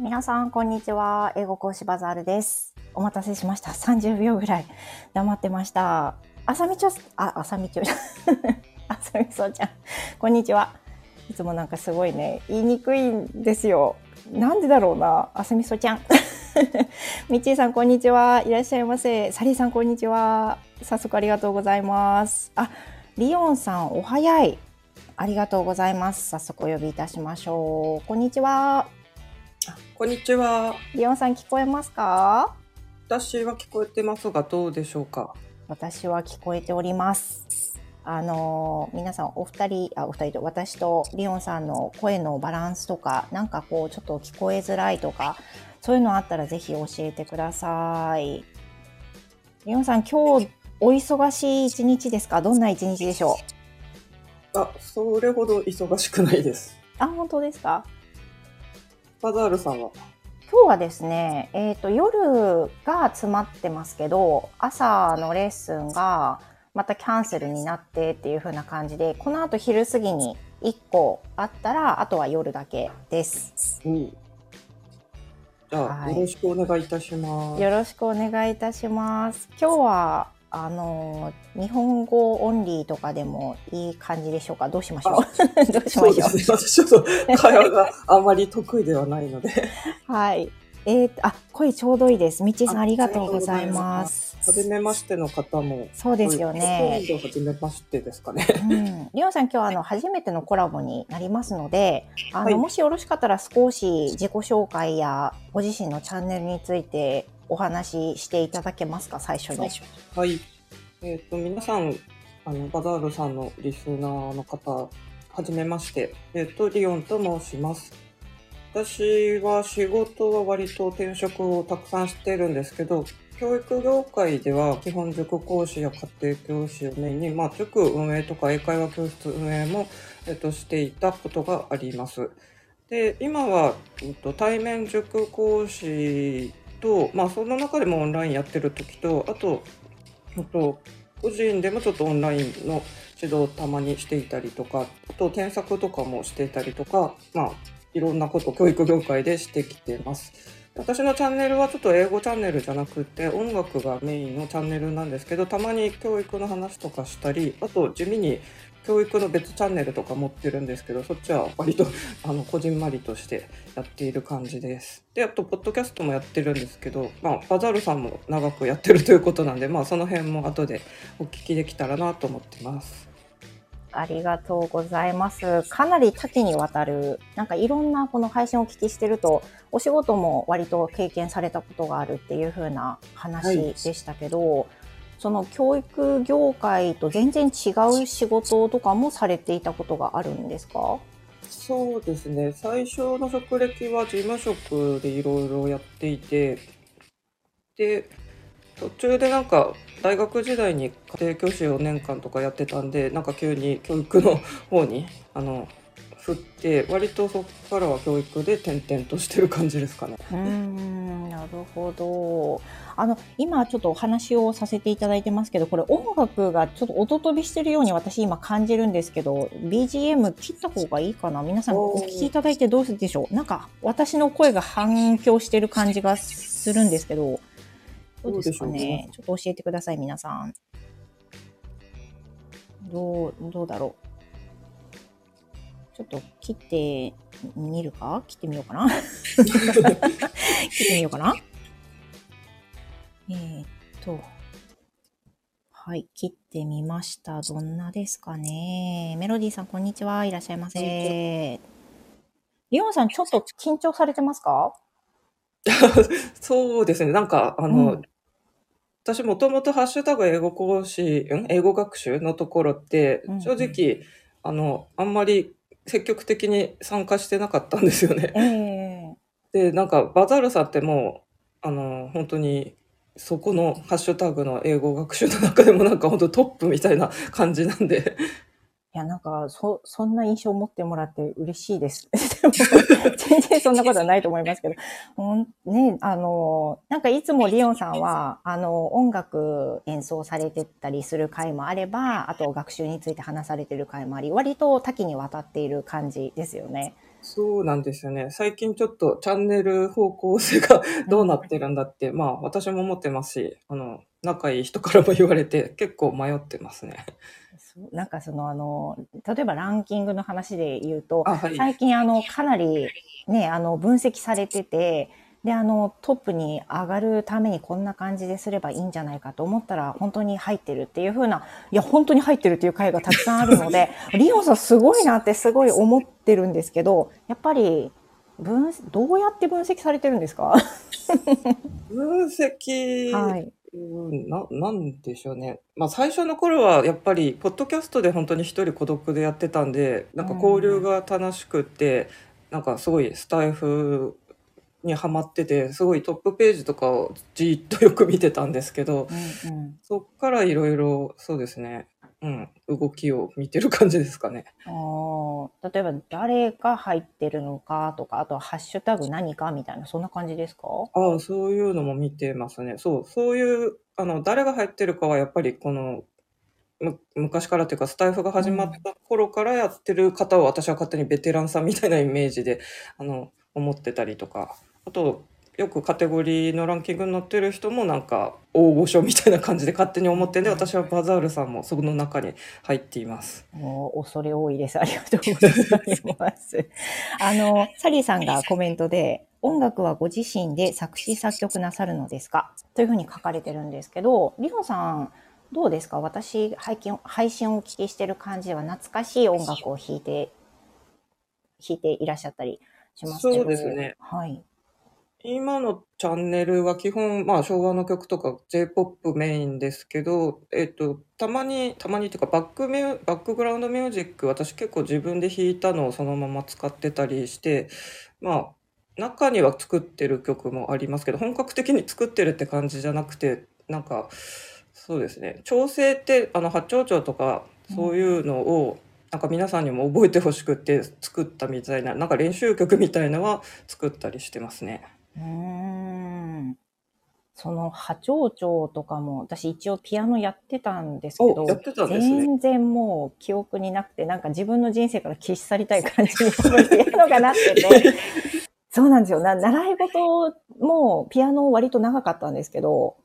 皆さん、こんにちは。英語講師バザールです。お待たせしました。30秒ぐらい黙ってました。あさみちょ、あ、あさみちょ、あさみそうちゃん。こんにちは。いつもなんかすごいね、言いにくいんですよ。なんでだろうな。あさみそちゃん。みちーさん、こんにちは。いらっしゃいませ。サリーさん、こんにちは。早速ありがとうございます。あ、リオンさん、お早い。ありがとうございます。早速お呼びいたしましょう。こんにちは。こんにちは。リオンさん聞こえますか？私は聞こえてますが、どうでしょうか？私は聞こえております。あのー皆さんお二人、あ、お二人と私とリオンさんの声のバランスとか、なんかこうちょっと聞こえづらいとか、そういうのあったらぜひ教えてください。リオンさん、今日お忙しい一日ですか？どんな一日でしょう？あ、それほど忙しくないです。あ、本当ですか？バザールさんは？今日はですね、えっ、と、夜が詰まってますけど、朝のレッスンがまたキャンセルになってっていう風な感じで、この後昼過ぎに1個あったら、あとは夜だけです。うん。じゃあ、はいよろしくお願いいたします。よろしくお願いいたします。今日は、あの、日本語オンリーとかでもいい感じでしょうか？どうしましょう？どうしましょう？そうですね。私ちょっと会話があんまり得意ではないので。はい。えーと、あ、声ちょうどいいです。みちさんありがとうございます。はじめましての方も。そうですよね。はじめましてですかね。うん、リオンさん今日あの初めてのコラボになりますので、あの、はいもしよろしかったら少し自己紹介やご自身のチャンネルについてお話ししていただけますか？最初に。はい。えっ、と、皆さん、あの、バザールさんのリスナーの方、はじめまして。えっ、と、リオンと申します。私は仕事は割と転職をたくさんしてるんですけど、教育業界では基本塾講師や家庭教師をメインに、まあ、塾運営とか英会話教室運営も、えっと、していたことがあります。で、今は、うんと、対面塾講師と、まあ、その中でもオンラインやってる時と、あと、あと個人でもちょっとオンラインの指導をたまにしていたりとか、あと添削とかもしていたりとか、まあ、いろんなこと教育業界でしてきてます。私のチャンネルはちょっと英語チャンネルじゃなくて音楽がメインのチャンネルなんですけどたまに教育の話とかしたりあと地味に教育の別チャンネルとか持ってるんですけどそっちは割と あのこじんまりとしてやっている感じです。であとポッドキャストもやってるんですけど、まあ、バザールさんも長くやってるということなんで、まあ、その辺も後でお聞きできたらなと思ってます。ありがとうございます。かなり多岐にわたる、なんかいろんなこの配信をお聞きしてると、お仕事も割と経験されたことがあるっていう風な話でしたけど、その教育業界と全然違う仕事とかもされていたことがあるんですか？そうですね。最初の職歴は事務職でいろいろやっていてで途中でなんか大学時代に家庭教師4年間とかやってたんでなんか急に教育の方にあの振って割とそこからは教育で転々としてる感じですかね。うーんなるほど。あの今ちょっとお話をさせていただいてますけど、これ音楽がちょっと音飛びしてるように私今感じるんですけど、BGM 切った方がいいかな？皆さんお聞きいただいてどうでしょう？なんか私の声が反響してる感じがするんですけど、どうですかね？ちょっと教えてください皆さん。どうどうだろう？ちょっと切ってみるか？切ってみようかな 切ってみようかなえーっと。はい、切ってみました。どんなですかね？メロディーさん、こんにちは。いらっしゃいませ。リオンさん、ちょっと緊張されてますか？そうですねなんかあの、うん私もともとハッシュタグ英語講師、ん？英語学習のところってうんうん、正直、あの、あんまり積極的に参加してなかったんですよね。ええで、なんか、バザールさんってもう、あの、本当に、そこのハッシュタグの英語学習の中でもなんか本当トップみたいな感じなんで、いや、なんか、そ、そんな印象を持ってもらって嬉しいです。全然そんなことはないと思いますけど。ほんね、あの、なんかいつもリオンさんは、あの、音楽演奏されてたりする回もあれば、あと学習について話されてる回もあり、割と多岐にわたっている感じですよね。そうなんですよね。最近ちょっとチャンネル方向性が どうなってるんだって、まあ私も思ってますし、あの、仲いい人からも言われて結構迷ってますね。なんかそのあの、例えばランキングの話で言うと、あ、はい。最近あの、かなりね、あの、分析されてて、で、あの、トップに上がるためにこんな感じですればいいんじゃないかと思ったら、本当に入ってるっていう風な、いや、本当に入ってるっていう回がたくさんあるので、リオンさんすごいなってすごい思ってるんですけど、やっぱり、分、どうやって分析されてるんですか？分析、はい。うんな、なんでしょうね。まあ最初の頃はやっぱり、ポッドキャストで本当に一人孤独でやってたんで、なんか交流が楽しくって、なんかすごいスタイフにハマってて、すごいトップページとかをじーっとよく見てたんですけど、うんうん。そっからいろいろ、そうですね、うん、動きを見てる感じですかね。あー例えば誰が入ってるのかとか、あとはハッシュタグ何かみたいな、そんな感じですか？ああ、そういうのも見てますね。そう、そういう、あの、誰が入ってるかはやっぱりこの、む昔からというか、スタイフが始まった頃からやってる方を私は勝手にベテランさんみたいなイメージで、あの、思ってたりとか、あと、よくカテゴリーのランキングに載ってる人もなんか大御所みたいな感じで勝手に思ってんで、私はバザールさんもその中に入っています。もう恐れ多いです。ありがとうございます。あの、サリーさんがコメントで、音楽はご自身で作詞作曲なさるのですか？というふうに書かれてるんですけど、リホさん、どうですか？私配信、配信をお聞きしてる感じでは懐かしい音楽を弾いて、弾いていらっしゃったりしますけど。そうですね。はい。今のチャンネルは基本、まあ昭和の曲とか J-POP メインですけど、えっと、たまに、たまにっていうかバックミュ、バックグラウンドミュージック、私結構自分で弾いたのをそのまま使ってたりして、まあ、中には作ってる曲もありますけど、本格的に作ってるって感じじゃなくて、なんか、そうですね、調整って、あの、八丁調とか、そういうのを、なんか皆さんにも覚えてほしくて作ったみたいな、なんか練習曲みたいなのは作ったりしてますね。うーん。その波長長とかも、私一応ピアノやってたんですけどお、やってたんですね。全然もう記憶になくて、なんか自分の人生から消し去りたい感じに多分ピアノがなってて、そうなんですよ。な習い事もピアノ割と長かったんですけど、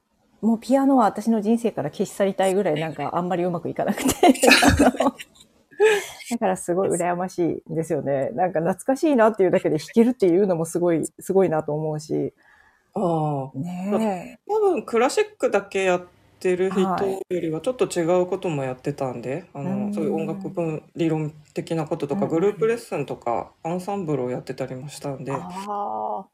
もうピアノは私の人生から消し去りたいぐらいなんかあんまりうまくいかなくて。あの だからすごい羨ましいんですよね。なんか懐かしいなっていうだけで弾けるっていうのもすごい、すごいなと思うし。ああ、ね多分クラシックだけやってる人はいよりはちょっと違うこともやってたんで、あうんの、そういう音楽分理論的なこととか、うんグループレッスンとか、アンサンブルをやってたりもしたんえ。で、ああ。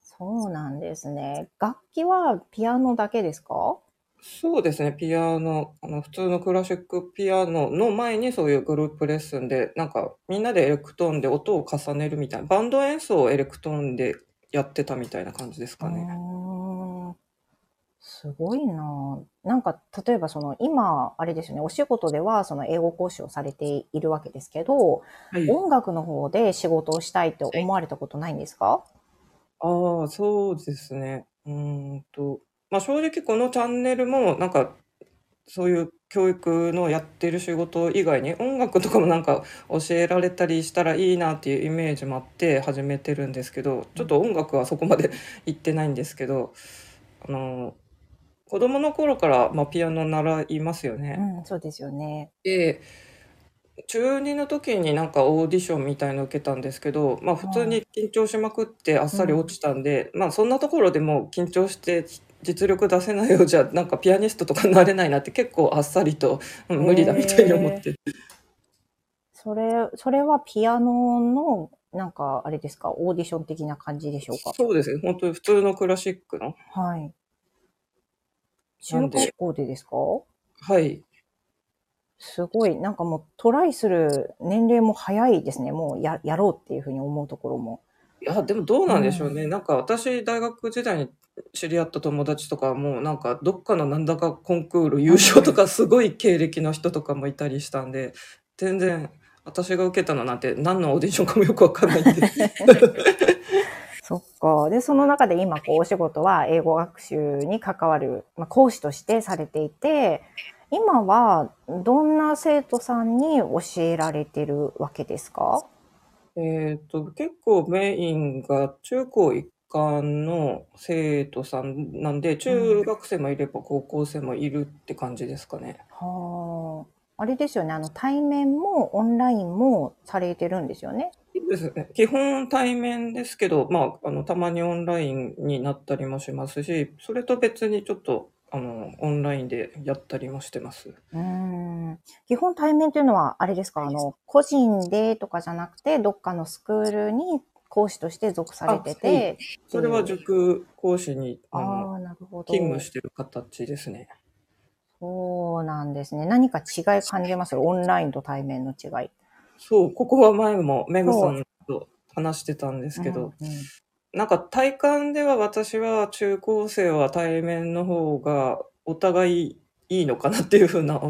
そうなんですね。楽器はピアノだけですか？そうですね、ピアノ、あの、普通のクラシックピアノの前にそういうグループレッスンで、なんかみんなでエレクトーンで音を重ねるみたいな、バンド演奏をエレクトーンでやってたみたいな感じですかね。すごいななんか、例えばその、今、あれですよね、お仕事ではその英語講師をされているわけですけど、はい。音楽の方で仕事をしたいって思われたことないんですか？ああ、そうですね。うーんと、まあ正直このチャンネルもなんかそういう教育のやってる仕事以外に音楽とかもなんか教えられたりしたらいいなっていうイメージもあって始めてるんですけど、ちょっと音楽はそこまで 行ってないんですけど、あの、子供の頃からまあピアノ習いますよね。うん、そうですよね。で、中2の時になんかオーディションみたいの受けたんですけど、まあ普通に緊張しまくってあっさり落ちたんで、まあそんなところでもう緊張して実力出せないようじゃなんかピアニストとかなれないなって結構あっさりと、うん無理だみたいに思って。それ、それはピアノの、なんか、あれですか、オーディション的な感じでしょうか？そうですね。本当に普通のクラシックの。はい。中なんで高校でですか？はい。すごい、なんかもうトライする年齢も早いですね。もうややろうっていうふうに思うところも。いや、でもどうなんでしょうね。なんか私、大学時代に知り合った友達とかはもうなんかどっかのなんだかコンクール優勝とかすごい経歴の人とかもいたりしたんで、全然私が受けたのなんて何のオーディションかもよくわかんないんで。そっか。で、その中で今、こう、お仕事は英語学習に関わる、まあ、講師としてされていて、今はどんな生徒さんに教えられてるわけですか？えっ、と、結構メインが中高一貫の生徒さんなんで、中学生もいれば高校生もいるって感じですかね。はあ。あれですよね、あの、対面もオンラインもされてるんですよね。そうですね。基本対面ですけど、まあ、あの、たまにオンラインになったりもしますし、それと別にちょっと、あの、オンラインでやったりもしてます。うーん。基本対面というのは、あれですか、あの、個人でとかじゃなくて、どっかのスクールに講師として属されてて、それは塾講師に、ああの、あ、なるほど。勤務してる形ですね。そうなんですね。何か違い感じます？オンラインと対面の違い。そう、ここは前もメグさんと話してたんですけど、うんうんなんか体感では私は中高生は対面の方がお互いいいのかなっていう風な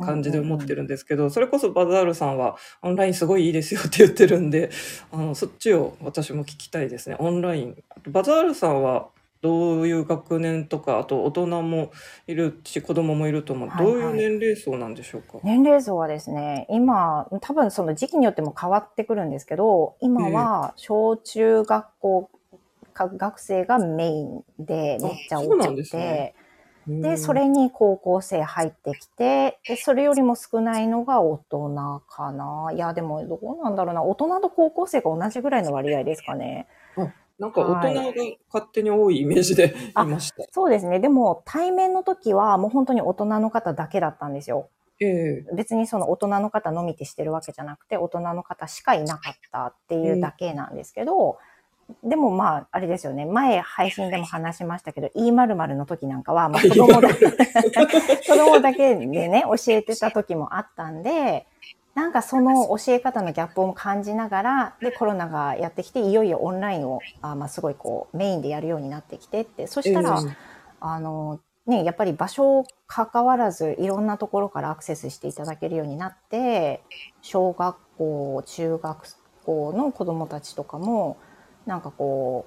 感じで思ってるんですけど、それこそバザールさんはオンラインすごいいいですよって言ってるんで、あの、そっちを私も聞きたいですね。オンライン。バザールさんはどういう学年とか、あと大人もいるし、子供もいると思う。はいはいどういう年齢層なんでしょうか、年齢層はですね、今、多分その時期によっても変わってくるんですけど、今は小中学校か学生がメインでめっちゃあそうなん多くですねて、うんで、それに高校生入ってきて、で、それよりも少ないのが大人かな。いや、でもどうなんだろうな。大人と高校生が同じぐらいの割合ですかね。なんか大人が勝手に多いイメージでいました。そうですね。でも、対面の時はもう本当に大人の方だけだったんですよ。ええ別にその大人の方のみってしてるわけじゃなくて、大人の方しかいなかったっていうだけなんですけど、でもまあ、あれですよね。前配信でも話しましたけど、E○○ の時なんかは、まあ 子供だ、子供だけでね、教えてた時もあったんで、なんかその教え方のギャップを感じながら、で、コロナがやってきて、いよいよオンラインを、あまあすごいこう、メインでやるようになってきてって、そしたら、ええあの、ね、やっぱり場所関わらずいろんなところからアクセスしていただけるようになって、小学校、中学校の子供たちとかも、なんかこ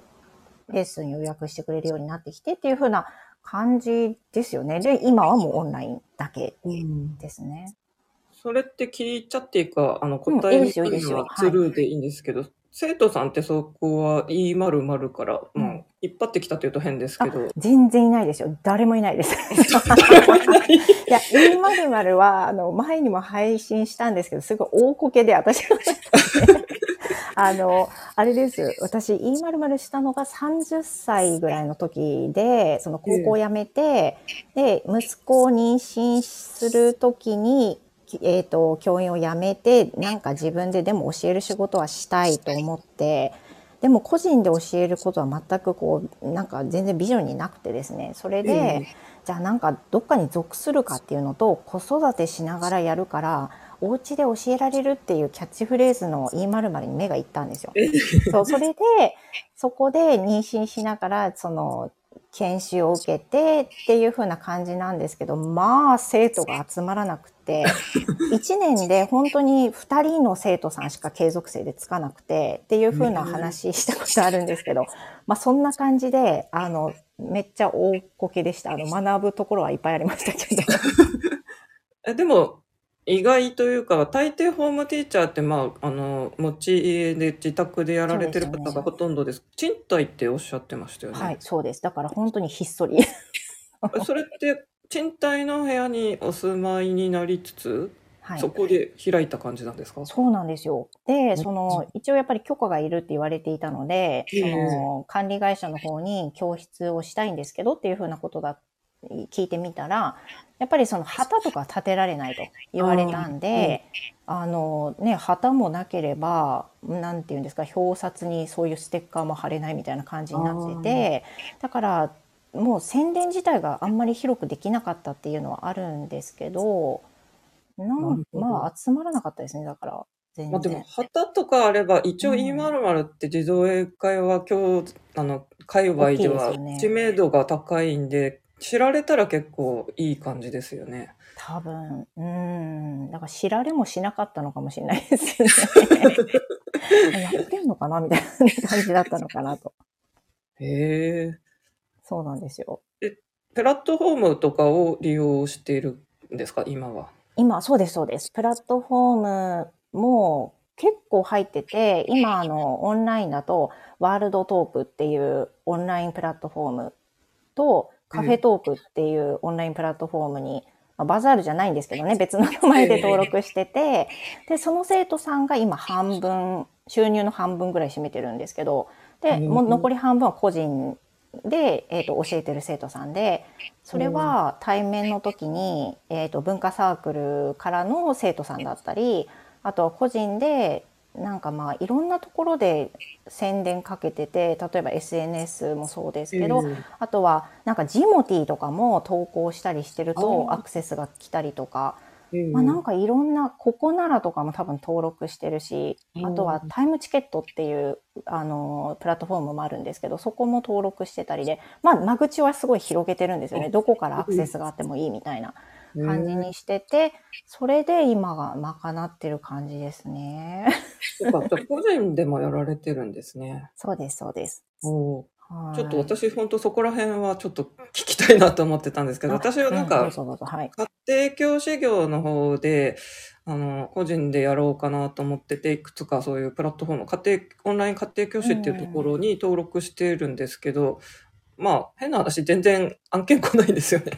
う、レッスン予約してくれるようになってきてっていう風な感じですよね。で、今はもうオンラインだけうんですね。それって聞いちゃっていいか、あの、うん答えにいいですよいいですよくいのはスルーでいいんですけど、生徒さんってそこは E○○ から、うんもう、引っ張ってきたというと変ですけど、全然いないですよ。誰もいないです。いや、E○○ は、あの、前にも配信したんですけど、すごい大こけで、私は、あの、あれです。私、E○○ したのが30歳ぐらいの時で、その高校を辞めて、で、息子を妊娠する時に、きえっ、と、教員を辞めて、なんか自分ででも教える仕事はしたいと思って、でも個人で教えることは全くこう、なんか全然ビジョンになくてですね、それで、えじゃあなんかどっかに属するかっていうのと子育てしながらやるからお家で教えられるっていうキャッチフレーズの E○○ に目がいったんですよ。そうそれでそこで妊娠しながらその研修を受けてっていう風な感じなんですけどまあ生徒が集まらなくて 1年で本当に2人の生徒さんしか継続生でつかなくてっていう風な話したことあるんですけど まあそんな感じであのめっちゃ大こけでした。あの学ぶところはいっぱいありましたけど。えでも、意外というか、大抵ホームティーチャーって、まあ、あの、持ち家で自宅でやられてるそうですよね方がほとんどです。賃貸っておっしゃってましたよね。はい、そうです。だから本当にひっそり。それって、賃貸の部屋にお住まいになりつつ、はいそ。こで開いた感じなんですか？そうなんですよ。で、んその、一応やっぱり許可がいるって言われていたので、ええその、管理会社の方に教室をしたいんですけどっていうふうなことだ、聞いてみたら、やっぱりその旗とか立てられないと言われたんで、あのね、旗もなければ、なんていうんですか、表札にそういうステッカーも貼れないみたいな感じになってて、だから、もう宣伝自体があんまり広くできなかったっていうのはあるんですけど、なんまあ集まらなかったですね、だから、全まあでも然。、旗とかあれば、一応うん。E○○ って自動英会話教、あの、界隈では知名度が高いんで、知られたら結構いい感じですよね。多分、うん。だから知られもしなかったのかもしれないですよね。やってんのかなみたいな感じだったのかなと。へえ。そうなんですよ。プラットフォームとかを利用しているんですか、今は。今、そうです、そうです。プラットフォームも結構入ってて、今あの、オンラインだと、ワールドトークっていうオンラインプラットフォームと、カフェトークっていうオンラインプラットフォームに、まあバザールじゃないんですけどね、別の名前で登録してて、で、その生徒さんが今半分、収入の半分ぐらい占めてるんですけど、で、うんもう残り半分は個人で、えー、と教えてる生徒さんで。それは対面の時に、えー、と文化サークルからの生徒さんだったりあとは個人でなんかまあいろんなところで宣伝かけてて例えば SNS もそうですけど、うん。あとはなんかジモティーとかも投稿したりしてるとアクセスが来たりとか、うんまあ、なんかいろんなここならとかも多分登録してるし、うん。あとはタイムチケットっていうあのプラットフォームもあるんですけどそこも登録してたりで、まあ、間口はすごい広げてるんですよね。どこからアクセスがあってもいいみたいな感じにしててそれで今が賄ってる感じですね。か個人でもやられてるんですね。そうですそうです。おちょっと私、本当そこら辺はちょっと聞きたいなと思ってたんですけど、あ私はなんか。家庭教師業の方で、あの、個人でやろうかなと思ってて、いくつかそういうプラットフォーム、家庭、オンライン家庭教師っていうところに登録しているんですけど、まあ、変な話、全然案件来ないんですよね。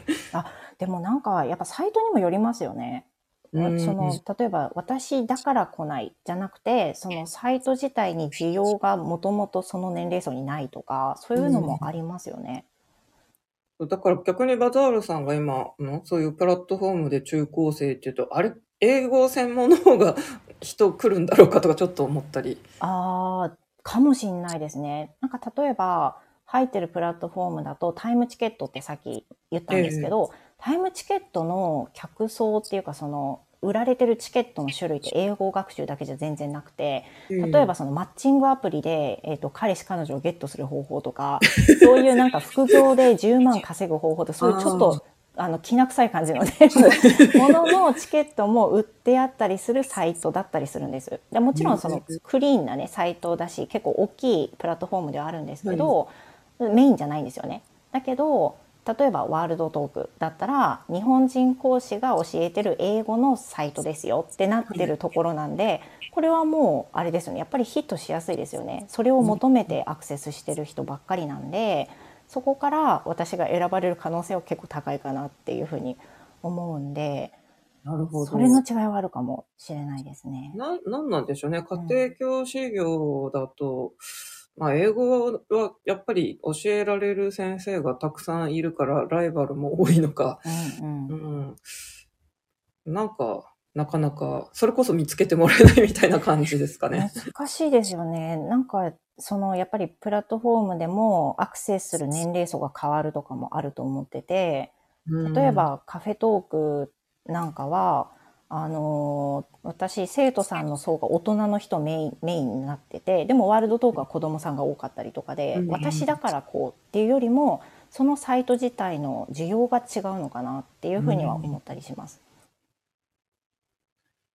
でもなんかやっぱサイトにもよりますよね。うんその例えば私だから来ないじゃなくてそのサイト自体に需要がもともとその年齢層にないとかそういうのもありますよね。だから逆にバザールさんが今のそういうプラットフォームで中高生っていうと、あれ、英語専門の方が人来るんだろうかとかちょっと思ったり。ああかもしんないですね。なんか例えば入ってるプラットフォームだとタイムチケットってさっき言ったんですけど、タイムチケットの客層っていうかその売られてるチケットの種類って英語学習だけじゃ全然なくて例えばそのマッチングアプリで、えー、と彼氏彼女をゲットする方法とかそういうなんか副業で10万稼ぐ方法とそういうちょっとあのきな臭い感じのね もののチケットも売ってあったりするサイトだったりするんです。でもちろんそのクリーンなねサイトだし結構大きいプラットフォームではあるんですけど、メインじゃないんですよね。だけど例えばワールドトークだったら日本人講師が教えてる英語のサイトですよってなってるところなんでこれはもうあれですよねやっぱりヒットしやすいですよねそれを求めてアクセスしてる人ばっかりなんでそこから私が選ばれる可能性は結構高いかなっていうふうに思うんでなるほど。それの違いはあるかもしれないですね。な、なんなんでしょうね。家庭教師業だと、まあ、英語はやっぱり教えられる先生がたくさんいるから、ライバルも多いのか。うんううんん。なんか、なかなか、それこそ見つけてもらえないみたいな感じですかね。難しいですよね。なんか、その、やっぱりプラットフォームでもアクセスする年齢層が変わるとかもあると思ってて、例えばカフェトークなんかは、あのー私、生徒さんの層が大人の人メインメインになってて、でもワールドトークは子供さんが多かったりとかで、うんうん私だからこうっていうよりも、そのサイト自体の需要が違うのかなっていうふうには思ったりします。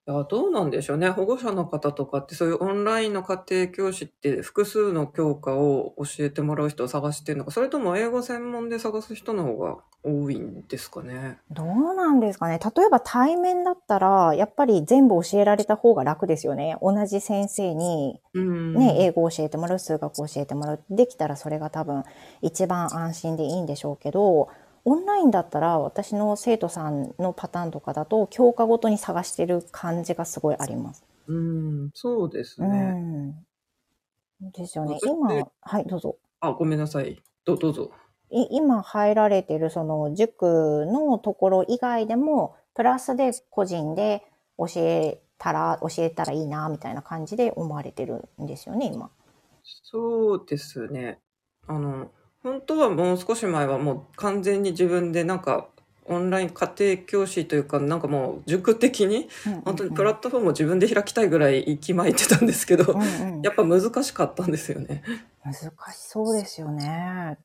いや、どうなんでしょうね。保護者の方とかって、そういうオンラインの家庭教師って複数の教科を教えてもらう人を探してるのか、それとも英語専門で探す人の方が多いんですかね。どうなんですかね。例えば対面だったら、やっぱり全部教えられた方が楽ですよね。同じ先生にうん。ね、英語を教えてもらう、数学を教えてもらう。できたらそれが多分一番安心でいいんでしょうけど、オンラインだったら私の生徒さんのパターンとかだと、教科ごとに探してる感じがすごいあります。うん、そうですうね。ん。ですよね。今、はい、どうぞ。あ、ごめんなさい。どどうぞ。い今入られてるその塾のところ以外でも、プラスで個人で教えたら、教えたらいいな、みたいな感じで思われてるんですよね、今。そうですね。あの、本当はもう少し前はもう完全に自分でなんか、オンライン家庭教師というか、なんかもう塾的に、本当にプラットフォームを自分で開きたいぐらい息巻いてたんですけど、うんうんやっぱ難しかったんですよね。難しそうですよね。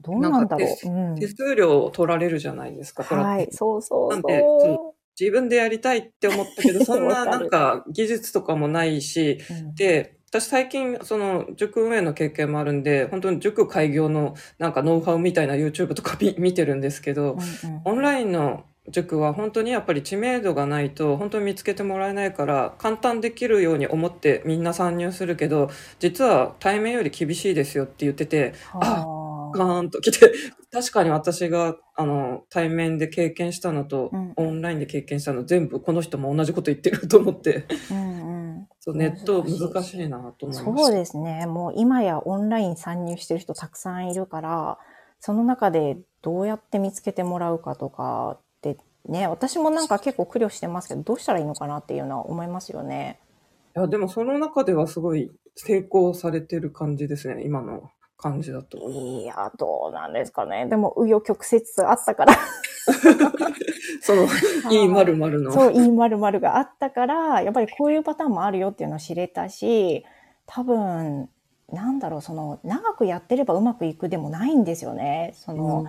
どうなんだろう。うん手数料を取られるじゃないですか、はい、そうそうなんでそ自分でやりたいって思ったけど、そんななんか技術とかもないし、う。うんで、私最近、その、塾運営の経験もあるんで、本当に塾開業のなんかノウハウみたいな YouTube とか 見見てるんですけど、うんうんオンラインの塾は本当にやっぱり知名度がないと本当に見つけてもらえないから簡単できるように思ってみんな参入するけど実は対面より厳しいですよって言っててあはガーンと来て 確かに私があの対面で経験したのと、うんオンラインで経験したの全部この人も同じこと言ってると思ってあ。うんうん。そうネット難しいなと思いまそうす。ですね。もう今やオンライン参入してる人たくさんいるから、その中でどうやって見つけてもらうかとかってね、私もなんか結構苦慮してますけど、どうしたらいいのかなっていうのは思いますよね。いやでもその中ではすごい成功されてる感じですね今の感じだと。いや、どうなんですかね。でも、紆余曲折あったから。その いいまるまるの。そう、いい〇〇があったから、やっぱりこういうパターンもあるよっていうのを知れたし、多分、なんだろう、その、長くやってればうまくいくでもないんですよね。その、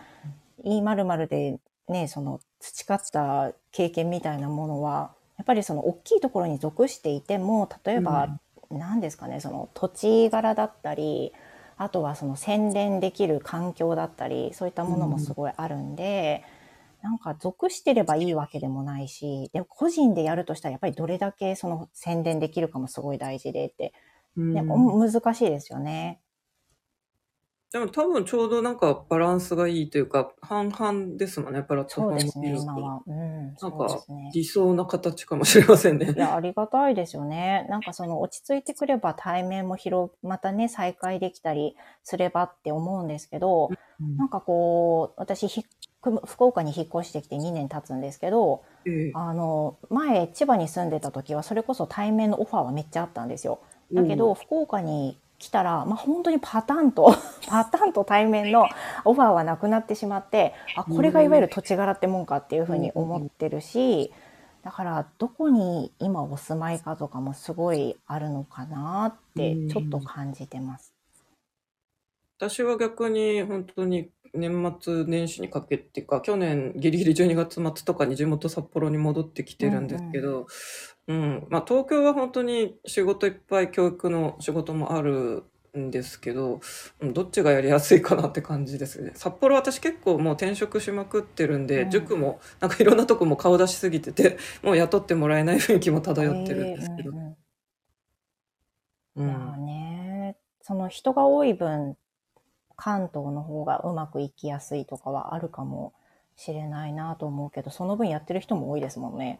いい〇〇でね、その、培った経験みたいなものは、やっぱりその、大きいところに属していても、例えば、何ですかね、その、土地柄だったり、あとはその洗練できる環境だったり、そういったものもすごいあるんで、なんか属してればいいわけでもないし、でも個人でやるとしたらやっぱりどれだけその宣伝できるかもすごい大事でって、うんね、お難しいですよね。でも多分ちょうどなんかバランスがいいというか半々ですもんねプラットフォームそうでは。うん、なんか。理想な形かもしれませんねい。や、ありがたいですよね。なんかその落ち着いてくれば対面も広、またね、再開できたりすればって思うんですけど、なんかこう、私ひ、福岡に引っ越してきて2年経つんですけど、ええあの、前、千葉に住んでた時は、それこそ対面のオファーはめっちゃあったんですよ。だけど、福岡に来たら、まあ、本当にパターンと、パターンと対面のオファーはなくなってしまって、あ、これがいわゆる土地柄ってもんかっていうふうに思ってるし、だから、どこに今お住まいかとかもすごいあるのかなって、ちょっと感じてます。私は逆に本当に年末年始にかけってか去年ギリギリ12月末とかに地元札幌に戻ってきてるんですけど、うん。まあ、東京は本当に仕事いっぱい教育の仕事もあるんですけど、うんどっちがやりやすいかなって感じですね。札幌私結構もう転職しまくってるんで、うん。塾もなんかいろんなとこも顔出しすぎてて もう雇ってもらえない雰囲気も漂ってるんですけど、えーうんうんうん。いやーね、その人が多い分、関東の方がうまくいきやすいとかはあるかもしれないなと思うけど、その分やってる人も多いですもんね。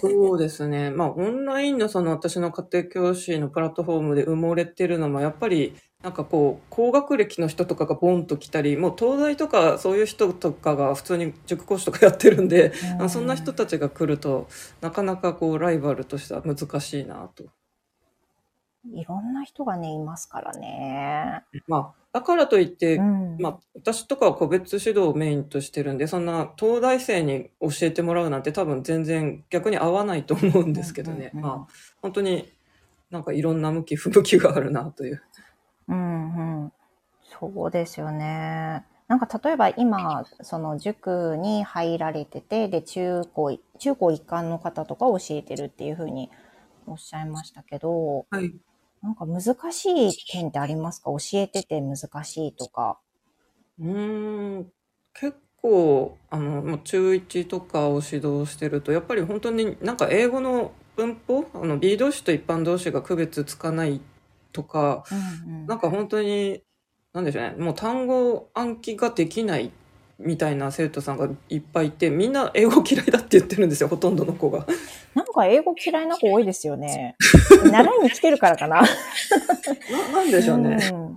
そうですね。まあ、オンラインのその私の家庭教師のプラットフォームで埋もれてるのも、やっぱり、なんかこう、高学歴の人とかがボンと来たり、もう東大とかそういう人とかが普通に塾講師とかやってるんで、うんそんな人たちが来ると、なかなかこう、ライバルとしては難しいなと。いろんな人がね、いますからね。まあ、だからといって、うん。まあ、私とかは個別指導をメインとしてるんで、そんな東大生に教えてもらうなんて多分全然逆に合わないと思うんですけどね。うんうんうんまあ、本当になんかいろんな向き不向きがあるなという。うんうん。そうですよね。なんか例えば今、その塾に入られてて、で、中高、中高一貫の方とか教えてるっていうふうにおっしゃいましたけど、はい。なんか難しい点ってありますか？教えてて難しいとか。うーん、結構、あの、中1とかを指導してると、やっぱり本当になんか英語の文法、あの、B 動詞と一般動詞が区別つかないとか、うんうん。なんか本当に、なんでしょうね、もう単語暗記ができないみたいな生徒さんがいっぱいいて、みんな英語嫌いだって言ってるんですよ、ほとんどの子が。なんか英語嫌いな子多いですよね。習いに来てるからかな。ななんでしょうね。ん好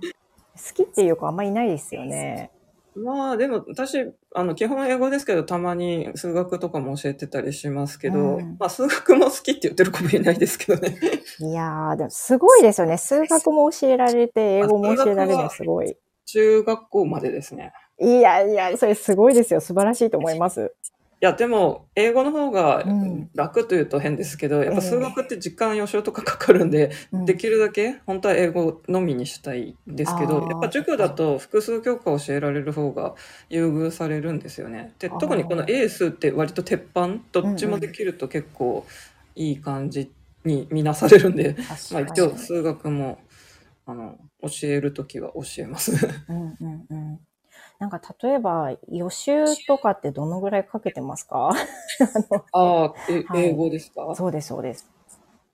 きっていう子あんまりいないですよね。まあでも私、あの、基本英語ですけど、たまに数学とかも教えてたりしますけど、うんまあ数学も好きって言ってる子もいないですけどね。いやー、でもすごいですよね。数学も教えられて、英語も教えられるのすごい。中学校までですね。いやいや、それすごいですよ。素晴らしいと思います。いや、でも、英語の方がうん楽というと変ですけど、やっぱええ数学って時間予習とかかかるんで、うんできるだけ本当は英語のみにしたいんですけど、やっぱ塾だと複数教科教えられる方が優遇されるんですよね。で、特にこのエースって割と鉄板、どっちもできると結構いい感じに見なされるんで、まあ。一応数学も、あの、教えるときは教えます。うんうんうん。なんか例えば予習とかってどのぐらいかけてますか？ああ、えはい英語ですか、そうです、そうです。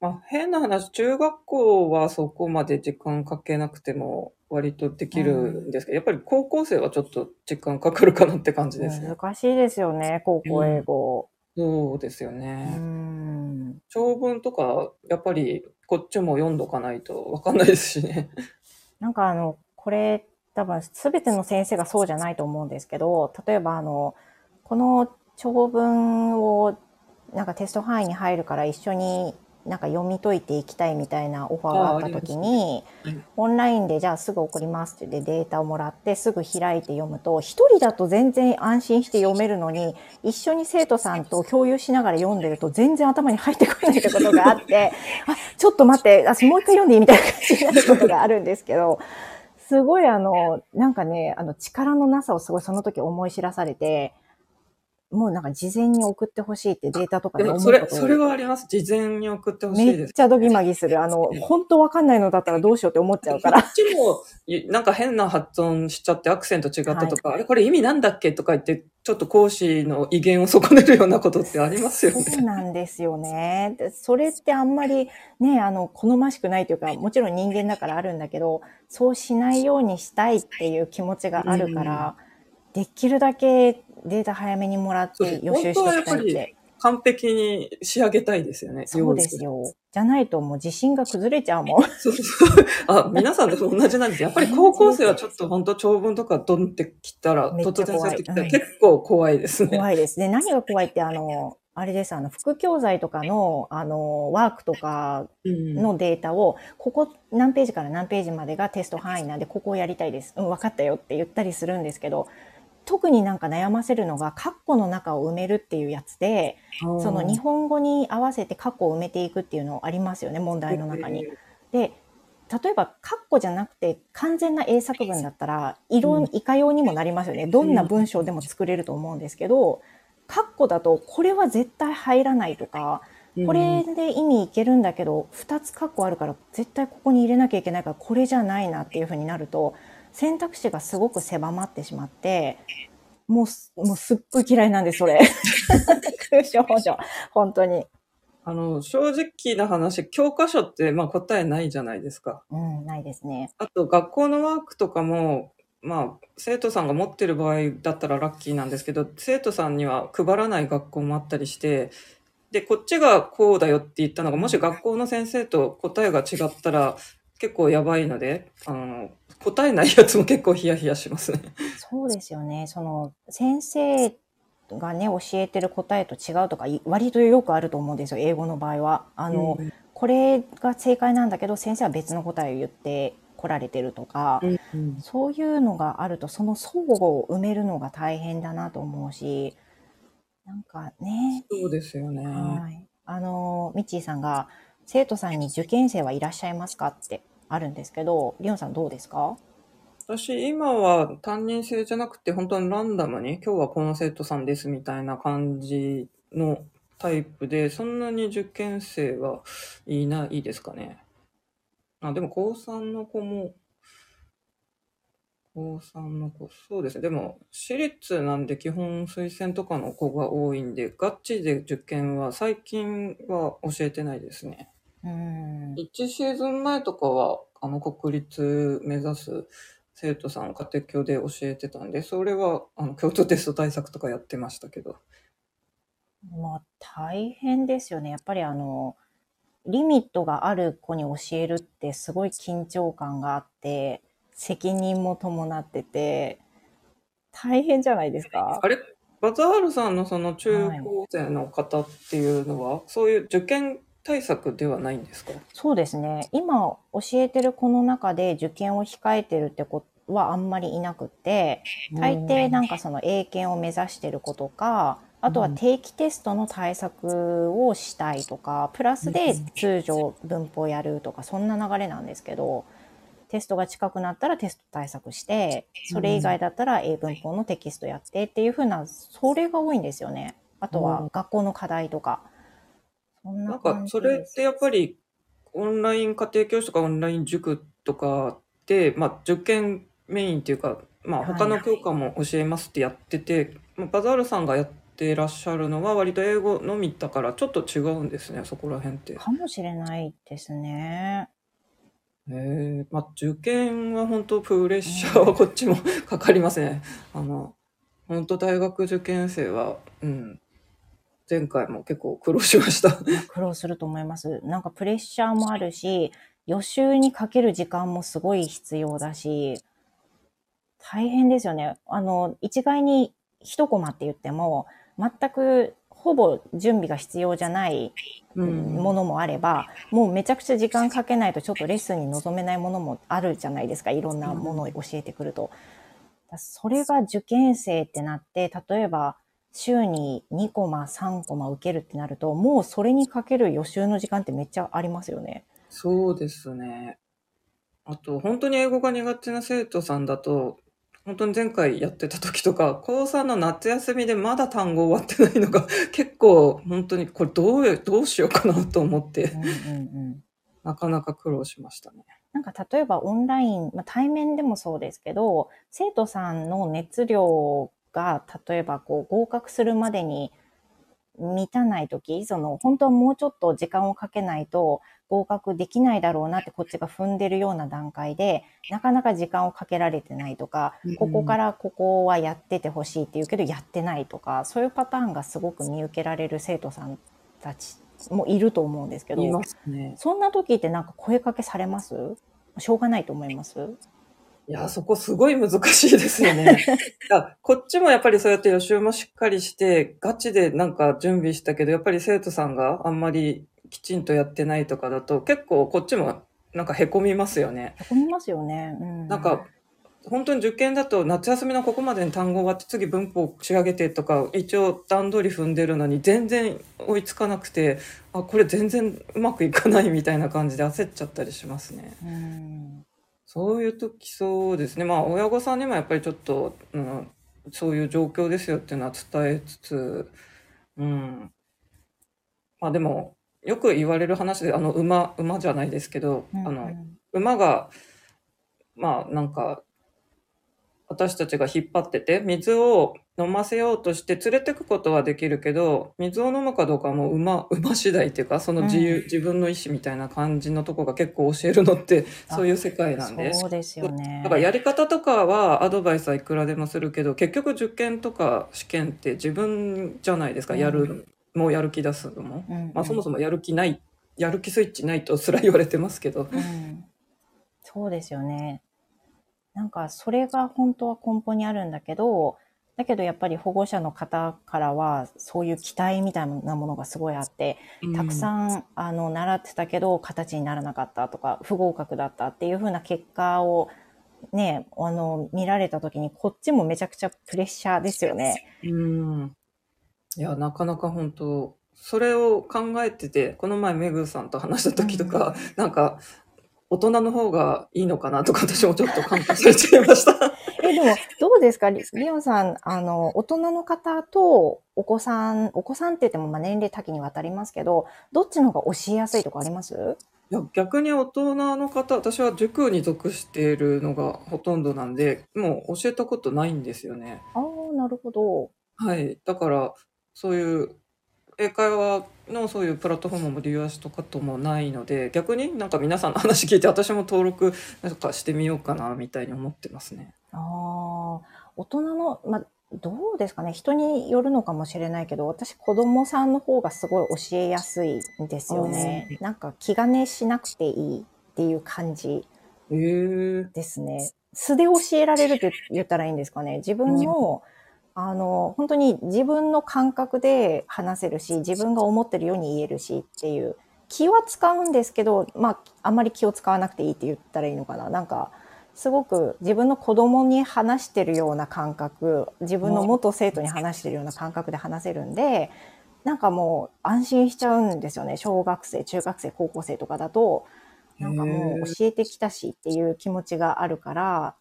まあ、変な話、中学校はそこまで時間かけなくても割とできるんですけど、やっぱり高校生はちょっと時間かかるかなって感じですね。難しいですよね、高校英語。そうですようね。ん。長文とか、やっぱりこっちも読んどかないとわかんないですしね。なんかあの、これ多分すべての先生がそうじゃないと思うんですけど、例えばあの、この長文をなんかテスト範囲に入るから一緒になんか読み解いていきたいみたいなオファーがあった時に、オンラインでじゃあすぐ送りますってデータをもらってすぐ開いて読むと、一人だと全然安心して読めるのに、一緒に生徒さんと共有しながら読んでると全然頭に入ってこないってことがあって、あ、ちょっと待って、あもう一回読んでいいみたいな感じになることがあるんですけど、すごいあの、なんかね、あの力のなさをすごいその時思い知らされて、もうなんか事前に送ってほしいってデータとかででもそれ、それはあります。事前に送ってほしいめです。っちゃドギマギする。あの、本当わかんないのだったらどうしようって思っちゃうからこ。っちも、いなんか変な発音しちゃってアクセント違ったとか、あれこれ意味なんだっけとか言って、ちょっと講師の威厳を損ねるようなことってありますよね。そうなんですよね。でそれってあんまりね、あの、好ましくないというか、もちろん人間だからあるんだけど、そうしないようにしたいっていう気持ちがあるから、できるだけデータ早めにもらって予習しておきたいって。完璧に仕上げたいですよね。そうですよ。じゃないともう自信が崩れちゃうもん。そうそう。あ、皆さんと同じなんですよ。やっぱり 高校生はちょっと本当長文とかドンってきたら、突然そうやってきたら怖い結構怖いですね。怖いですね。何が怖いって、あの、あれです、あの、副教材とかの、あの、ワークとかうんのデータを、ここ何ページから何ページまでがテスト範囲なんで、ここをやりたいです。うん、分かったよって言ったりするんですけど、特になんか悩ませるのが、カッコの中を埋めるっていうやつで、その日本語に合わせてカッコを埋めていくっていうのありますよね、問題の中に。。で、例えば、カッコじゃなくて完全な英作文だったら、色、うんいかようにもなりますよね。どんな文章でも作れると思うんですけど、カッコだと、これは絶対入らないとか、これで意味いけるんだけど、2つカッコあるから、絶対ここに入れなきゃいけないから、これじゃないなっていう風になると、選択肢がすごく狭まってしまって、もうす、もうすっごい嫌いなんです、それ。空想補助。本当に。あの、正直な話、教科書ってまあ答えないじゃないですか。うん、ないですね。あと、学校のワークとかも、まあ、生徒さんが持ってる場合だったらラッキーなんですけど、生徒さんには配らない学校もあったりして、で、こっちがこうだよって言ったのが、もし学校の先生と答えが違ったら、結構やばいので、あの、答えないやつも結構ヒヤヒヤしますね。そうですよね。その、先生がね、教えてる答えと違うとか、い割とよくあると思うんですよ、英語の場合は。あの、うんこれが正解なんだけど、先生は別の答えを言って来られてるとか、うんそういうのがあると、その相互を埋めるのが大変だなと思うし、なんかね、そうですよね。はい。あの、ミッチーさんが、生徒さんに受験生はいらっしゃいますかってあるんですけど、リオンさんどうですか？私、今は担任制じゃなくて、本当にランダムに、今日はこの生徒さんですみたいな感じのタイプで、そんなに受験生はいないですかね。あ、でも高3の子も、高3の子、そうですね。でも、私立なんで基本推薦とかの子が多いんで、ガチで受験は最近は教えてないですね。うん。1シーズン前とかは、あの、国立目指す生徒さんを家庭教で教えてたんで、それは、あの、共通テスト対策とかやってましたけど。まあ、大変ですよね。やっぱりあの、リミットがある子に教えるってすごい緊張感があって、責任も伴ってて、大変じゃないですかあれ、バザールさんのその中高生の方っていうのは、そういう受験対策ではないんですか？そうですね。今教えてる子の中で受験を控えてるって子はあんまりいなくって、大抵なんかその英検を目指してる子とか、あとは定期テストの対策をしたいとか、プラスで通常文法やるとか、そんな流れなんですけど、テストが近くなったらテスト対策して、それ以外だったら英文法のテキストやってっていう風な、それが多いんですよね。あとは学校の課題とか。ななん感か、じそれってやっぱり、オンライン家庭教師とかオンライン塾とかって、まあ、受験メインっていうか、まあ、はい他の教科も教えますってやってて、まあバザールさんがやってらっしゃるのは割と英語のみだからちょっと違うんですね、そこら辺って。かもしれないですね。へえ、まあ、受験は本当プレッシャーはこっちも かかりますね。あの、本当大学受験生は、うん、前回も結構苦労しました。苦労すると思います。なんかプレッシャーもあるし、予習にかける時間もすごい必要だし、大変ですよね。あの、一概に一コマって言っても、全くほぼ準備が必要じゃないうんものもあれば、もうめちゃくちゃ時間かけないとちょっとレッスンに臨めないものもあるじゃないですか。いろんなものを教えてくると。だそれが受験生ってなって、例えば週に2コマ、3コマ受けるってなると、もうそれにかける予習の時間ってめっちゃありますよね。そうですね。あと、本当に英語が苦手な生徒さんだと、本当に前回やってた時とか、高3の夏休みでまだ単語終わってないのが、結構本当にこれどう、どうしようかなと思ってう、んうんうん。なかなか苦労しましたね。なんか例えばオンライン、まあ、対面でもそうですけど、生徒さんの熱量が例えばこう合格するまでに満たないとき、その本当はもうちょっと時間をかけないと合格できないだろうなってこっちが踏んでるような段階で、なかなか時間をかけられてないとかうん、ここからここはやっててほしいって言うけどやってないとか、そういうパターンがすごく見受けられる生徒さんたちもいると思うんですけど、いますね。そんな時ってなんか声かけされます？しょうがないと思います？いや、そこすごい難しいですよね。いやこっちもやっぱりそうやって予習もしっかりして、ガチでなんか準備したけど、やっぱり生徒さんがあんまりきちんとやってないとかだと、結構こっちもなんか凹みますよね。へこみますよね。うん、なんか、本当に受験だと夏休みのここまでに単語終わって次文法仕上げてとか一応段取り踏んでるのに全然追いつかなくてあこれ全然うまくいかないみたいな感じで焦っちゃったりしますね。うん、そういう時そうですね。まあ親御さんにもやっぱりちょっと、うん、そういう状況ですよっていうのは伝えつつ、うん。まあでも、よく言われる話で、あの馬、馬じゃないですけど、うんあの、馬が、まあなんか、私たちが引っ張ってて、水を飲ませようとして連れてくことはできるけど、水を飲むかどうかはもう馬、馬次第っていうか、その自由、うん自分の意思みたいな感じのとこが結構教えるのって、あそういう世界なんで。そうですよね。だからやり方とかはアドバイスはいくらでもするけど、結局受験とか試験って自分じゃないですか、うんやる、もうやる気出すのも。うんうんまあそもそもやる気ない、やる気スイッチないとすら言われてますけど。うん、そうですよね。なんかそれが本当は根本にあるんだけど、だけどやっぱり保護者の方からはそういう期待みたいなものがすごいあって、たくさんあの習ってたけど形にならなかったとか不合格だったっていう風な結果をね、あの見られた時にこっちもめちゃくちゃプレッシャーですよね。うん。いや、なかなか本当それを考えてて、この前メグさんと話した時とか、なんか、大人の方がいいのかなとか私もちょっと感化されちゃいました。え、でも、どうですか？リリオンさん、あの、大人の方とお子さん、お子さんって言ってもまあ年齢多岐にわたりますけど、どっちの方が教えやすいとかあります？いや逆に大人の方、私は塾に属しているのがほとんどなんで、もう教えたことないんですよね。ああ、なるほど。はい。だから、そういう英会話のそういうプラットフォームも利用したこともないので、逆になんか皆さんの話聞いて私も登録なんかしてみようかなみたいに思ってますね。ああ、大人の、まあ、どうですかね？人によるのかもしれないけど、私子供さんの方がすごい教えやすいんですよね。なんか気兼ねしなくていいっていう感じですね。素で教えられるって言ったらいいんですかね？自分の、あの、本当に自分の感覚で話せるし、自分が思ってるように言えるしっていう、気は使うんですけど、まあ、あんまり気を使わなくていいって言ったらいいのかな。なんか、すごく自分の子供に話してるような感覚、自分の元生徒に話してるような感覚で話せるんで、なんかもう安心しちゃうんですよね。小学生、中学生、高校生とかだと、なんかもう教えてきたしっていう気持ちがあるから、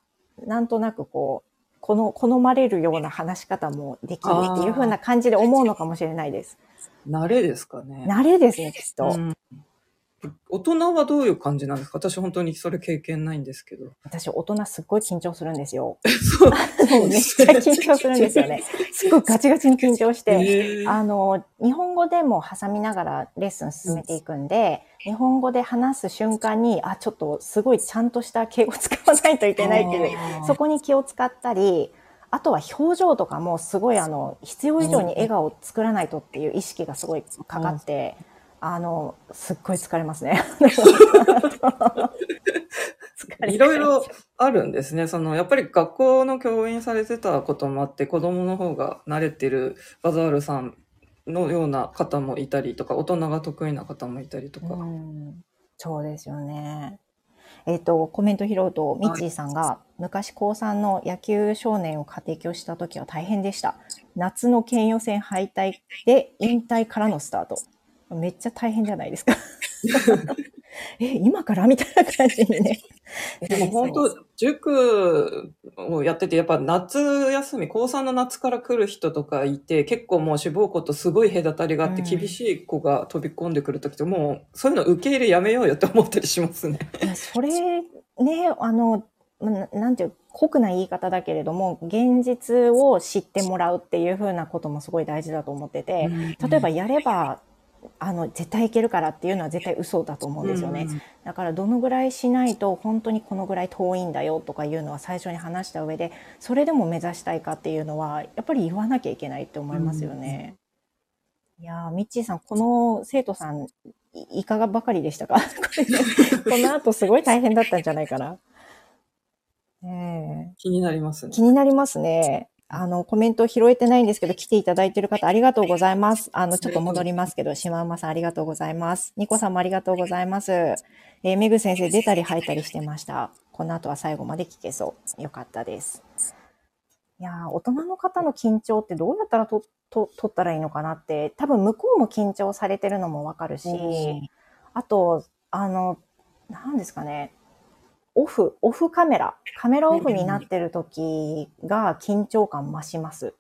なんとなくこう、この、好まれるような話し方もできるっていう風な感じで思うのかもしれないです。慣れですかね。慣れですね、きっと。うん大人はどういう感じなんですか？私本当にそれ経験ないんですけど。私、大人すっごい緊張するんですよ。そう。めっちゃ緊張するんですよね。すっごいガチガチに緊張して。あの、日本語でも挟みながらレッスン進めていくんで、日本語で話す瞬間に、あ、ちょっとすごいちゃんとした敬語使わないといけないっていう、そこに気を使ったり、あとは表情とかもすごいあの、必要以上に笑顔を作らないとっていう意識がすごいかかって、あの、すっごい疲れますね。いろいろあるんですね。その、やっぱり学校の教員されてたこともあって、子供の方が慣れてるバザールさんのような方もいたりとか、大人が得意な方もいたりとか。うんそうですよね。えっ、と、コメント拾うと、ミッチーさんが、昔高3の野球少年を家庭教した時は大変でした。夏の県予選敗退で引退からのスタート。めっちゃ大変じゃないですか。え、今から？みたいな感じにね。でも本当、塾をやってて、やっぱ夏休み、高3の夏から来る人とかいて、結構もう志望校とすごい隔たりがあって、うん厳しい子が飛び込んでくるときって、もうそういうの受け入れやめようよって思ったりしますね。それね、あの、ななんていう、酷な言い方だけれども、現実を知ってもらうっていう風なこともすごい大事だと思ってて、例えばやれば、あの、絶対いけるからっていうのは絶対嘘だと思うんですよね。だからどのぐらいしないと本当にこのぐらい遠いんだよとかいうのは最初に話した上で、それでも目指したいかっていうのは、やっぱり言わなきゃいけないって思いますよね。いやー、ミッチーさん、この生徒さん、いいかがばかりでしたか？この後すごい大変だったんじゃないかな。ねえ気になりますね。気になりますね。あの、コメント拾えてないんですけど、来ていただいている方ありがとうございます。あの、ちょっと戻りますけど、シマウマさんありがとうございます。ニコさんもありがとうございます。えーメグ先生出たり入ったりしてました。この後は最後まで聞けそう。よかったです。いやー大人の方の緊張ってどうやったらと、と、取ったらいいのかなって、多分向こうも緊張されてるのもわかるし、うんあと、あの、何ですかね。オフ、オフカメラ。カメラオフになってる時が緊張感増します。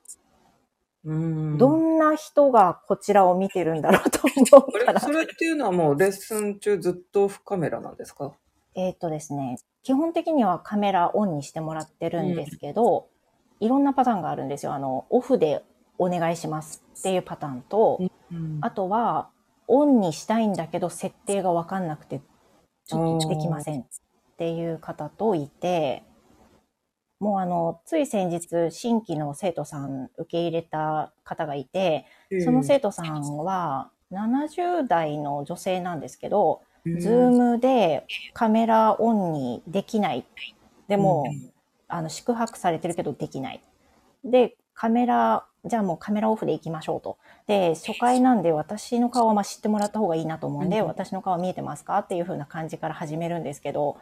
うんどんな人がこちらを見てるんだろうと思うから。それっていうのはもうレッスン中ずっとオフカメラなんですか？えっとですね、基本的にはカメラオンにしてもらってるんですけど、いろんなパターンがあるんですよ。あの、オフでお願いしますっていうパターンと、あとは、オンにしたいんだけど、設定がわかんなくて、ちょっとできませんっていう方といて、もうあの、つい先日、新規の生徒さん受け入れた方がいて、その生徒さんは70代の女性なんですけど、ズームでカメラオンにできない。でも、あの、四苦八苦されてるけどできない。で、カメラ、じゃあもうカメラオフで行きましょうと。で、初回なんで私の顔はまあ知ってもらった方がいいなと思うんで、うん私の顔見えてますか？っていう風な感じから始めるんですけど、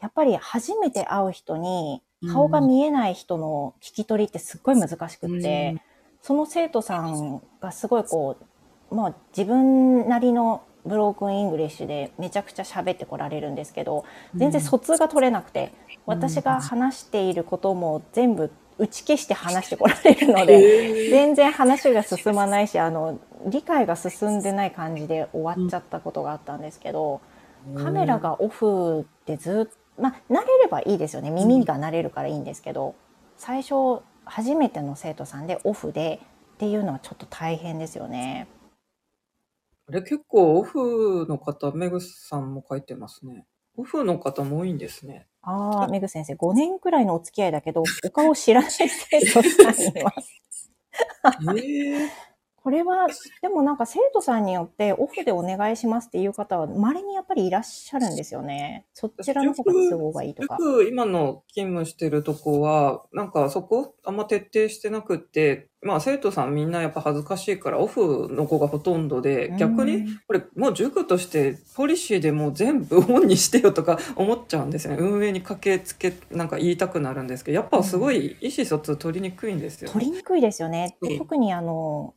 やっぱり初めて会う人に顔が見えない人の聞き取りってすっごい難しくって、その生徒さんがすごいこう、まあ自分なりのブロークンイングリッシュでめちゃくちゃ喋ってこられるんですけど、全然疎通が取れなくて、私が話していることも全部打ち消して話してこられるので、全然話が進まないし、あの、理解が進んでない感じで終わっちゃったことがあったんですけど、カメラがオフでずっと、まあ、慣れればいいですよね。耳が慣れるからいいんですけど、最初、初めての生徒さんでオフでっていうのはちょっと大変ですよね。あれ結構オフの方、メグさんも書いてますね。オフの方も多いんですね。ああ、メグ先生、5年くらいのお付き合いだけど、お顔知らない生徒さんいます。ええこれは、でもなんか生徒さんによってオフでお願いしますっていう方は、稀にやっぱりいらっしゃるんですよね。そちらの方が都合がいいとか。僕、今の勤務してるとこは、なんかそこあんま徹底してなくって、まあ生徒さんみんなやっぱ恥ずかしいからオフの子がほとんどで、逆にうんこれもう塾としてポリシーでもう全部オンにしてよとか 思っちゃうんですよね。運営に駆けつけ、なんか言いたくなるんですけど、やっぱすごい意思疎通取りにくいんですよね。取りにくいですよね。特にあの、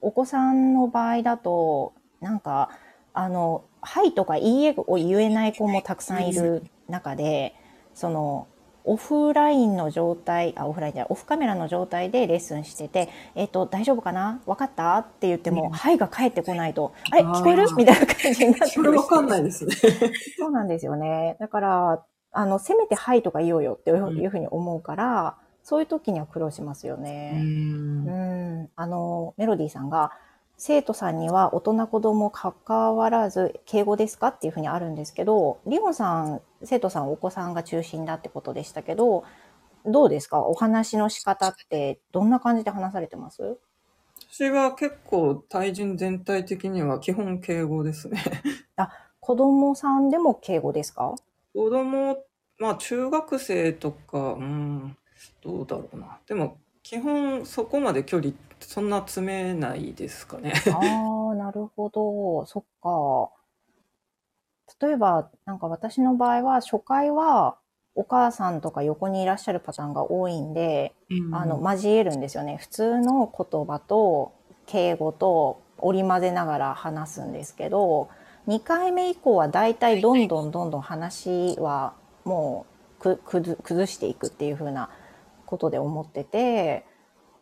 お子さんの場合だと、なんか、あの、はいとかいいえを言えない子もたくさんいる中で、その、オフラインの状態、あ、オフラインじゃない、オフカメラの状態でレッスンしてて、えっ、と、大丈夫かな？分かった？って言っても、うん。はいが返ってこないと、あれ聞こえる？みたいな感じになってそれわかんないですね。そうなんですよね。だから、あの、せめてはいとか言おうよっていうふうに思うから、そういう時には苦労しますようね。んうん。あの、メロディーさんが、生徒さんには大人子供関わらず敬語ですかっていうふうにあるんですけど、リオンさん、生徒さんお子さんが中心だってことでしたけど、どうですか？お話の仕方ってどんな感じで話されてます？私は結構対人全体的には基本敬語ですね。子供さんでも敬語ですか？子供、まあ中学生とか、うん、どうだろうな。でも基本そこまで距離そんな詰めないですかね。ああ、なるほど。そっか。例えば、なんか私の場合は、初回はお母さんとか横にいらっしゃるパターンが多いんで、あの、交えるんですよね。普通の言葉と敬語と織り交ぜながら話すんですけど、2回目以降はだいたいどんどんどんどん話はもうく崩崩していくっていう風なことで思ってて、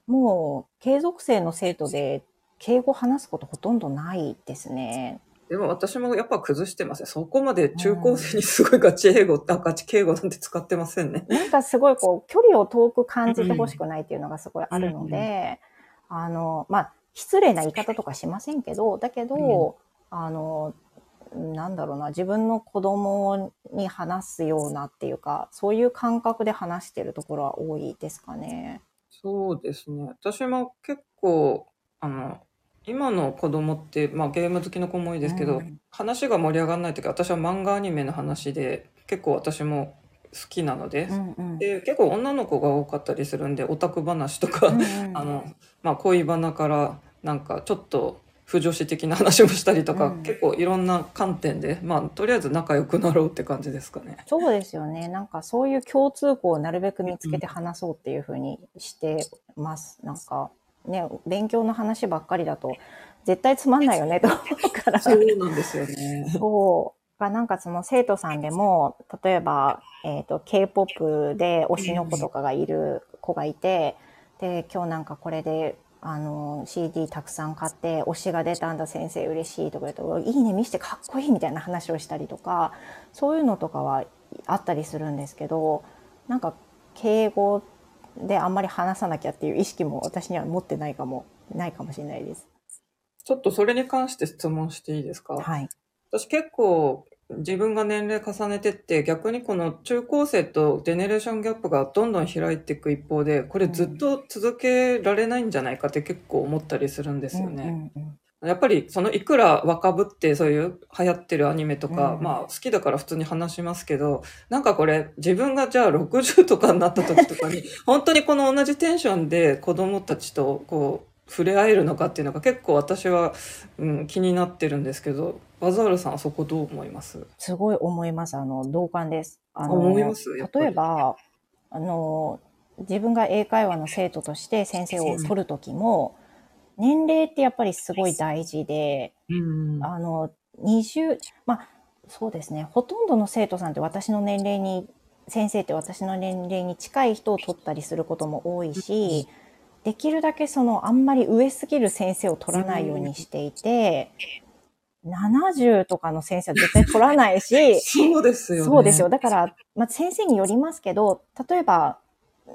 もう継続性の生徒で敬語話すことほとんどないですね。でも私もやっぱ崩してますね。そこまで中高生にすごいガチ英語、あ、ガチ敬語なんて使ってませんね。なんかすごいこう、距離を遠く感じてほしくないっていうのがすごいあるので、あの、まあ、失礼な言い方とかしませんけど、だけど、あの、なんだろうな、自分の子供に話すようなっていうか、そういう感覚で話してるところは多いですかね。そうですね。私も結構、あの、今の子供って、まあゲーム好きの子も多いですけど、うん話が盛り上がらないとき私は漫画アニメの話で結構私も好きなので、うんうん。で結構女の子が多かったりするんでオタク話とか、うんうん あの、まあ、恋バナからなんかちょっと不女子的な話もしたりとか、うん結構いろんな観点でまあとりあえず仲良くなろうって感じですかね。そうですよね。なんかそういう共通項をなるべく見つけて話そうっていうふうにしてます。なんかね、勉強の話ばっかりだと絶対つまんないよね と思うから。そうなんですよね。そう。がなんかその生徒さんでも、例えば、えっ、と、K-POP で推しの子とかがいる子がいて、で、今日なんかこれで、あの、CD たくさん買って、推しが出たんだ先生嬉しいとか言うと、いいね見してかっこいいみたいな話をしたりとか、そういうのとかはあったりするんですけど、なんか敬語であんまり話さなきゃっていう意識も私には持ってないかも、ないかもしれないです。ちょっとそれに関して質問していいですか？はい。私結構自分が年齢重ねてって逆にこの中高生とジェネレーションギャップがどんどん開いていく一方でこれずっと続けられないんじゃないかって結構思ったりするんですよね。やっぱりそのいくら若ぶってそういう流行ってるアニメとか、うんまあ好きだから普通に話しますけどなんかこれ自分がじゃあ60とかになった時とかに本当にこの同じテンションで子供たちとこう触れ合えるのかっていうのが結構私は、うん、気になってるんですけどバザールさんはそこどう思います？すごい思います。あの、同感です。あの、思います？例えば、あの、自分が英会話の生徒として先生を取るときも、年齢ってやっぱりすごい大事で、うんあの、20、まあ、そうですね。ほとんどの生徒さんって私の年齢に、先生って私の年齢に近い人を取ったりすることも多いし、できるだけそのあんまり上すぎる先生を取らないようにしていて、70とかの先生は絶対取らないし、そうですよね。そうですよ。だから、まあ、先生によりますけど、例えば、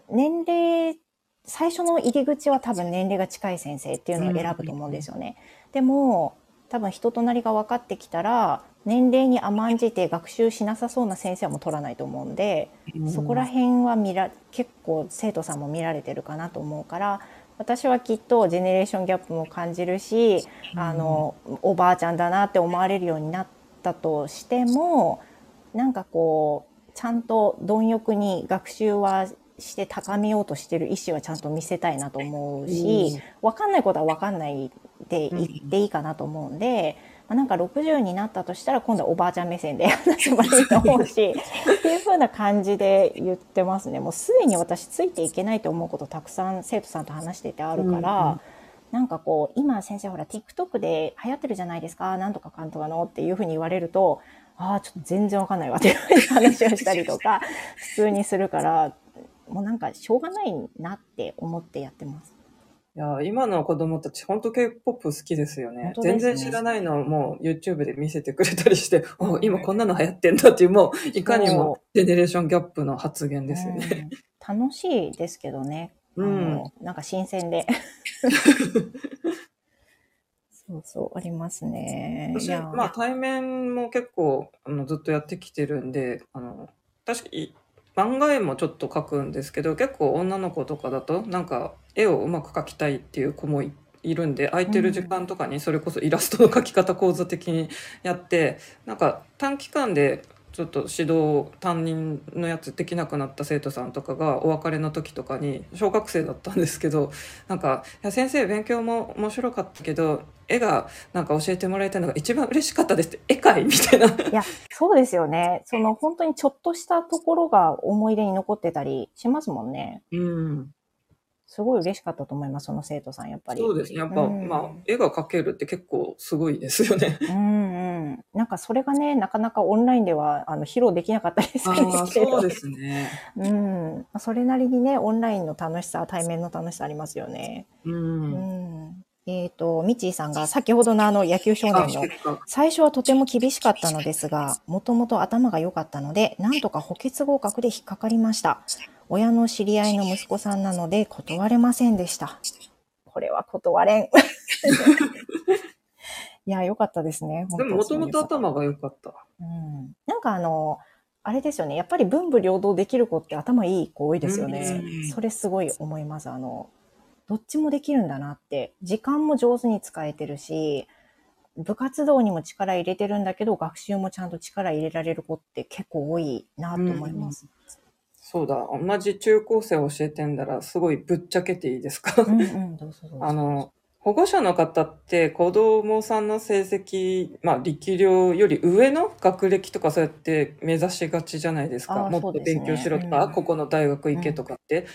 年齢、最初の入り口は多分年齢が近い先生っていうのを選ぶと思うんですよね。でも、多分人となりが分かってきたら、年齢に甘んじて学習しなさそうな先生はもう取らないと思うんで、うん。そこら辺は見ら、結構生徒さんも見られてるかなと思うから、私はきっとジェネレーションギャップも感じるし、あの、おばあちゃんだなって思われるようになったとしても、なんかこう、ちゃんと貪欲に学習はして高めようとしてる意思はちゃんと見せたいなと思うし、わかんないことはわかんないで言っていいかなと思うんで、まあ、なんか60になったとしたら今度はおばあちゃん目線で 話せばいいと思うし、っていう風な感じで言ってますね。もうすでに私ついていけないと思うことたくさん生徒さんと話しててあるから、うんうんなんかこう、今先生ほら TikTok で流行ってるじゃないですか、なんとかかんとかの？っていう風に言われると、ああ、ちょっと全然わかんないわっていう話をしたりとか、普通にするから、もうなんかしょうがないなって思ってやってます。いや、今の子供たち、本当 K-POP 好きですよね本当ですね全然知らないのをもう YouTube で見せてくれたりして、お今こんなの流行ってんだっていう、もういかにもジェネレーションギャップの発言ですよね。うん楽しいですけどね。あうんのなんか新鮮で。そうそう、ありますね。い私、やまあ対面も結構あのずっとやってきてるんで、あの、確かに番外もちょっと描くんですけど、結構女の子とかだと、なんか絵をうまく描きたいっていう子もいいるんで、空いてる時間とかにそれこそイラストの描き方講座的にやって、なんか短期間でちょっと指導担任のやつできなくなった生徒さんとかがお別れの時とかに小学生だったんですけどなんか「いや先生勉強も面白かったけど絵がなんか教えてもらえたのが一番嬉しかったです」って「絵かい?」みたいな。いや、そうですよね。その本当にちょっとしたところが思い出に残ってたりしますもんね。うん、すごい嬉しかったと思います、その生徒さん、やっぱり。そうですねやっぱ、うんまあ絵が描けるって結構すごいですよね。うんうん。なんかそれがね、なかなかオンラインではあの披露できなかったりするんですけど。そうですね。うん。それなりにね、オンラインの楽しさ、対面の楽しさありますよね。う。うんん。えっ、と、ミッチーさんが先ほどのあの野球少あ年の最初はとても厳しかったのですが、もともと頭が良かったので、なんとか補欠合格で引っかかりました。親の知り合いの息子さんなので断れませんでした。これは断れん。いや、良かったですね。でももともと頭頭が良かった。うん。なんかあの、あれですよね。やっぱり文武両道できる子って頭いい子多いですよねうん。それすごい思います。あの、どっちもできるんだなって。時間も上手に使えてるし、部活動にも力入れてるんだけど、学習もちゃんと力入れられる子って結構多いなと思います。そうだ同じ中高生を教えてんだらすごいぶっちゃけていいですか？うんうん、どうぞどうぞ。あの、保護者の方って子供さんの成績、まあ力量より上の学歴とかそうやって目指しがちじゃないですか。もっと勉強しろとか、うんここの大学行けとかって。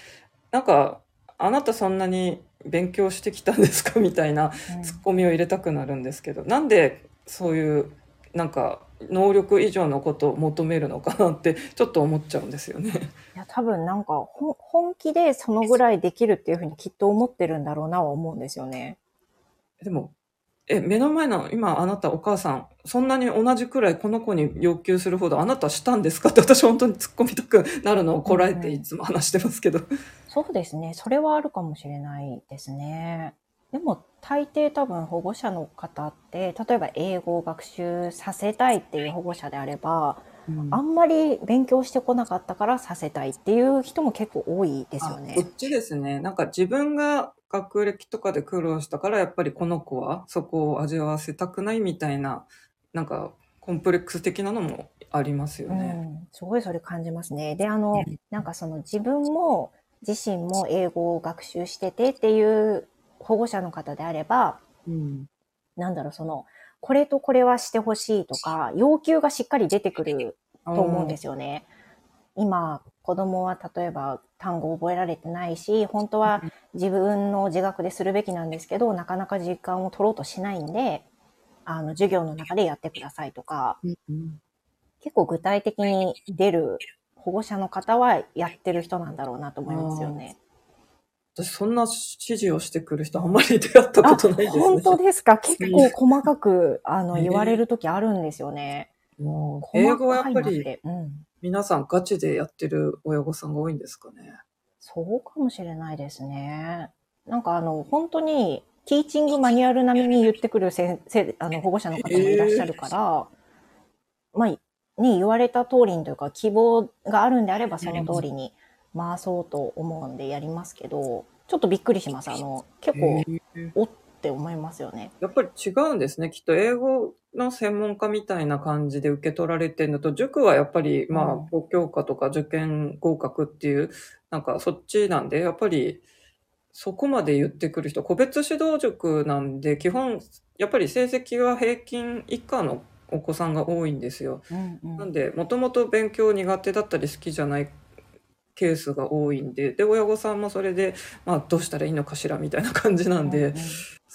なんか、あなたそんなに勉強してきたんですか？みたいなうんツッコミを入れたくなるんですけど、なんでそういうなんか能力以上のことを求めるのかなってちょっと思っちゃうんですよね。いや、多分なんかほ本気でそのぐらいできるっていうふうにきっと思ってるんだろうなは思うんですよね。でも、え、目の前の今あなたお母さん、そんなに同じくらいこの子に要求するほどあなたしたんですかって私本当に突っ込みたくなるのをこらえていつも話してますけど。そうですね。それはあるかもしれないですね。でも大抵多分保護者の方って、例えば英語を学習させたいっていう保護者であれば、あんまり勉強してこなかったからさせたいっていう人も結構多いですよねあこ。っちですね。なんか自分が学歴とかで苦労したからやっぱりこの子はそこを味わわせたくないみたいな、なんかコンプレックス的なのもありますようね。ん、すごいそれ感じますね。で、あのうん、なんかその自分も自身も英語を学習しててっていう保護者の方であれば、うん。なんだろう、その、これとこれはしてほしいとか、要求がしっかり出てくると思うんですよね。今、子供は例えば単語を覚えられてないし、本当は自分の自学でするべきなんですけど、なかなか時間を取ろうとしないんで、あの、授業の中でやってくださいとか、うんうん。結構具体的に出る保護者の方はやってる人なんだろうなと思いますよね。私そんな指示をしてくる人あんまり出会ったことないですね。本当ですか？結構細かく、あの、ね言われる時あるんですよね。もう英語はやっぱりうん。皆さんガチでやってる親御さんが多いんですかね？そうかもしれないですね。なんかあの、本当に、ティーチングマニュアル並みに言ってくる先生、あの、保護者の方もいらっしゃるから、まあ、ね、言われた通りにというか、希望があるんであればその通りに回そうと思うんでやりますけど、ちょっとびっくりします。あの、結構、へーおって思いますよね。やっぱり違うんですね。きっと英語の専門家みたいな感じで受け取られてるのと、塾はやっぱり、まあうん、高教科とか受験合格っていう、なんかそっちなんで、やっぱり、そこまで言ってくる人、個別指導塾なんで、基本、やっぱり成績は平均以下のお子さんが多いんですよ。うんうんなんで、もともと勉強苦手だったり好きじゃないケースが多いんで、で、親御さんもそれで、まあ、どうしたらいいのかしらみたいな感じなんで、うんうん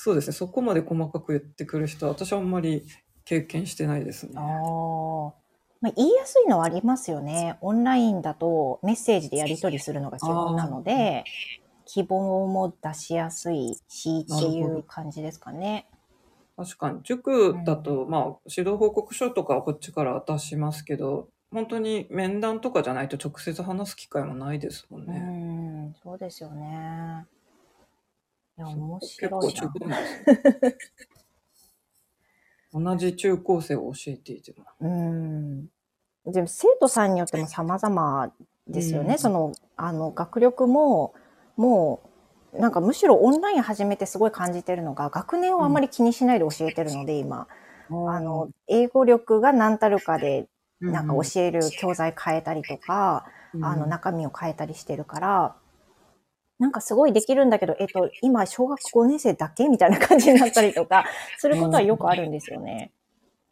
そうですね、そこまで細かく言ってくる人は、私はあんまり経験してないですね。ああ。まあ、言いやすいのはありますよね。オンラインだとメッセージでやり取りするのが基本なので、希望も出しやすいしっていう感じですかね。確かに、塾だと、まあ、指導報告書とかはこっちから出しますけど、本当に面談とかじゃないと直接話す機会もないですもんうね。ん、そうですよね。いや、面結白いな構違う。んですね。同じ中高生を教えていても。うん。でも生徒さんによっても様々ですよね。うんその、あの、学力も、もう、なんかむしろオンライン始めてすごい感じてるのが、学年をあんまり気にしないで教えてるので、今。あの、英語力が何たるかで、なんか教える教材変えたりとか、あの、中身を変えたりしてるから、なんかすごいできるんだけど、えっと、今、小学5年生だけみたいな感じになったりとか、することはよくあるんですよね。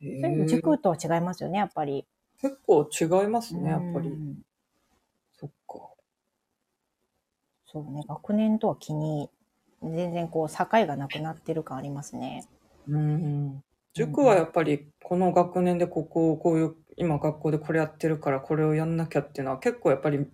へーそれ塾とは違いますよね、やっぱり。結構違いますね、やっぱり。うんそっか。そうね、学年とは気に、全然こう、境がなくなってる感ありますね。うん。塾はやっぱりこの学年でここをこういう今学校でこれやってるからこれをやんなきゃっていうのは結構やっぱり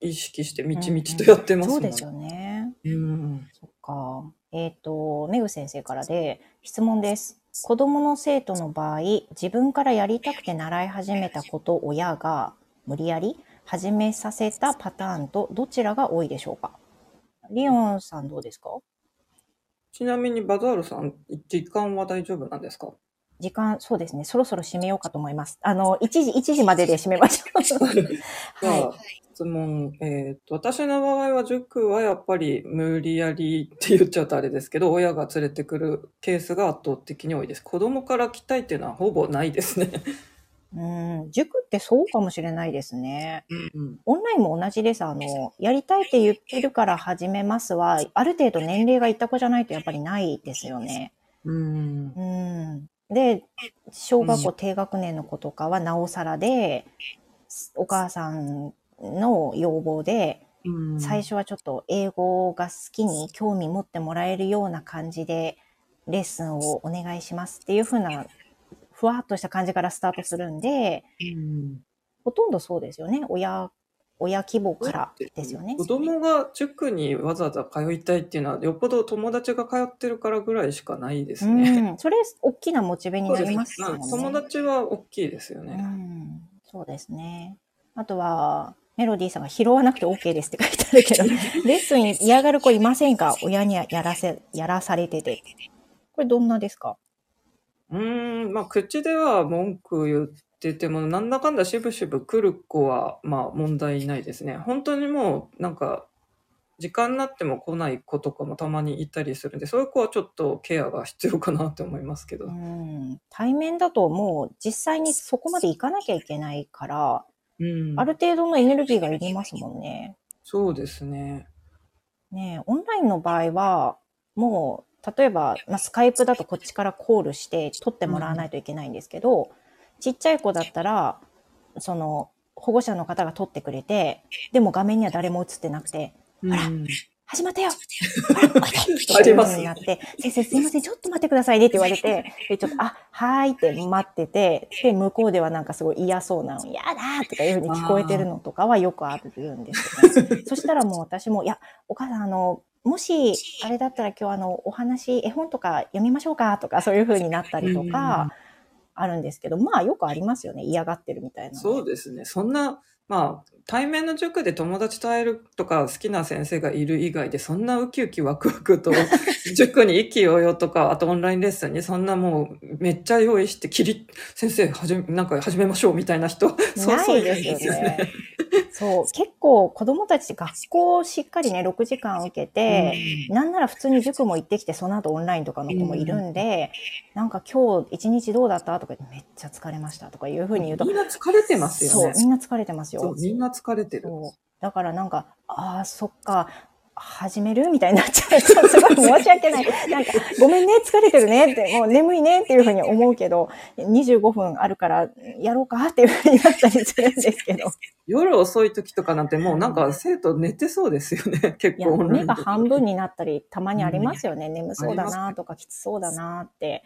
意識してみちみちとやってますもんそうですよね。うん。そっか。えっ、と、めぐ先生からで質問です。子供の生徒の場合、自分からやりたくて習い始めたことを親が無理やり始めさせたパターンとどちらが多いでしょうか？リオンさんどうですか？ちなみにバザールさん、時間は大丈夫なんですか？時間、そうですね。そろそろ締めようかと思います。あの、1時、1時までで締めましょう。は、質問、えっと、私の場合は塾はやっぱり無理やりって言っちゃうとあれですけど、親が連れてくるケースが圧倒的に多いです。子供から来たいっていうのはほぼないですね。い。うん、塾ってそうかもしれないですね。うん。オンラインも同じです。あの、やりたいって言ってるから始めますは、ある程度年齢がいった子じゃないとやっぱりないですよね。うん。うん。で、小学校低学年の子とかはなおさらで、お母さんの要望で、うん最初はちょっと英語が好きに興味持ってもらえるような感じで、レッスンをお願いしますっていう風な、ふわっとした感じからスタートするんで、うんほとんどそうですよね。親、親希望からですよね。子供が塾にわざわざ通いたいっていうのは、よっぽど友達が通ってるからぐらいしかないですね。うん。それ、大きなモチベになりますもんね。うん友達は大きいですようね。ん。そうですね。あとは、メロディーさんが拾わなくて OK ですって書いてあるけど、レッスン嫌がる子いませんか？親にやらせ、やらされてて。これどんなですか？うーん、まあ、口では文句言ってても、なんだかんだしぶしぶ来る子は、まあ、問題ないですね。本当にもう、なんか、時間になっても来ない子とかもたまにいたりするんで、そういう子はちょっとケアが必要かなって思いますけど。うん。対面だともう実際にそこまで行かなきゃいけないから、うんあ。る程度のエネルギーがいりますもんね。そうですね。ねえオンラインの場合は、もう、例えば、まあ、スカイプだとこっちからコールして撮ってもらわないといけないんですけど、ちっちゃい子だったら、その、保護者の方が撮ってくれて、でも画面には誰も映ってなくて、うん。あら始まったよ。あら、おいでってになって、先生すいません、ちょっと待ってくださいねって言われて、で、ちょっと、あ、はーいって待ってて、で、向こうではなんかすごい嫌そうなの、やだーとかいう風に聞こえてるのとかはよくあるんですけど、そしたらもう私も、いや、お母さん、あの、もし、あれだったら今日あの、お話、絵本とか読みましょうかとか、そういう風になったりとか、あるんですけど、まあよくありますよね。嫌がってるみたいなの。そうですね。そんな、まあ、対面の塾で友達と会えるとか好きな先生がいる以外で、そんなウキウキワクワクと、塾に意気揚々とか、あとオンラインレッスンにそんなもうめっちゃ用意して、きり、先生、はじめ、なんか始めましょうみたいな人、そうなそういですよね。そう、結構子供たち学校をしっかりね、6時間受けて、なんなら普通に塾も行ってきて、その後オンラインとかの子もいるんで、なんか今日一日どうだった？とかめっちゃ疲れましたとかいうふうに言うとみ、んな疲れてますよね、。そうみんな疲れてますよ。そうみんな疲れてる。だからなんか、ああ、そっか、始める？みたいになっちゃうと、すごい申し訳ない。なんか、ごめんね、疲れてるねって、もう眠いねっていうふうに思うけど、25分あるから、やろうかっていうふうになったりするんですけど。夜遅い時とかなんてもうなんか生徒寝てそうですよね。結構目が半分になったり、たまにありますよね。眠そうだなとか、きつそうだなって。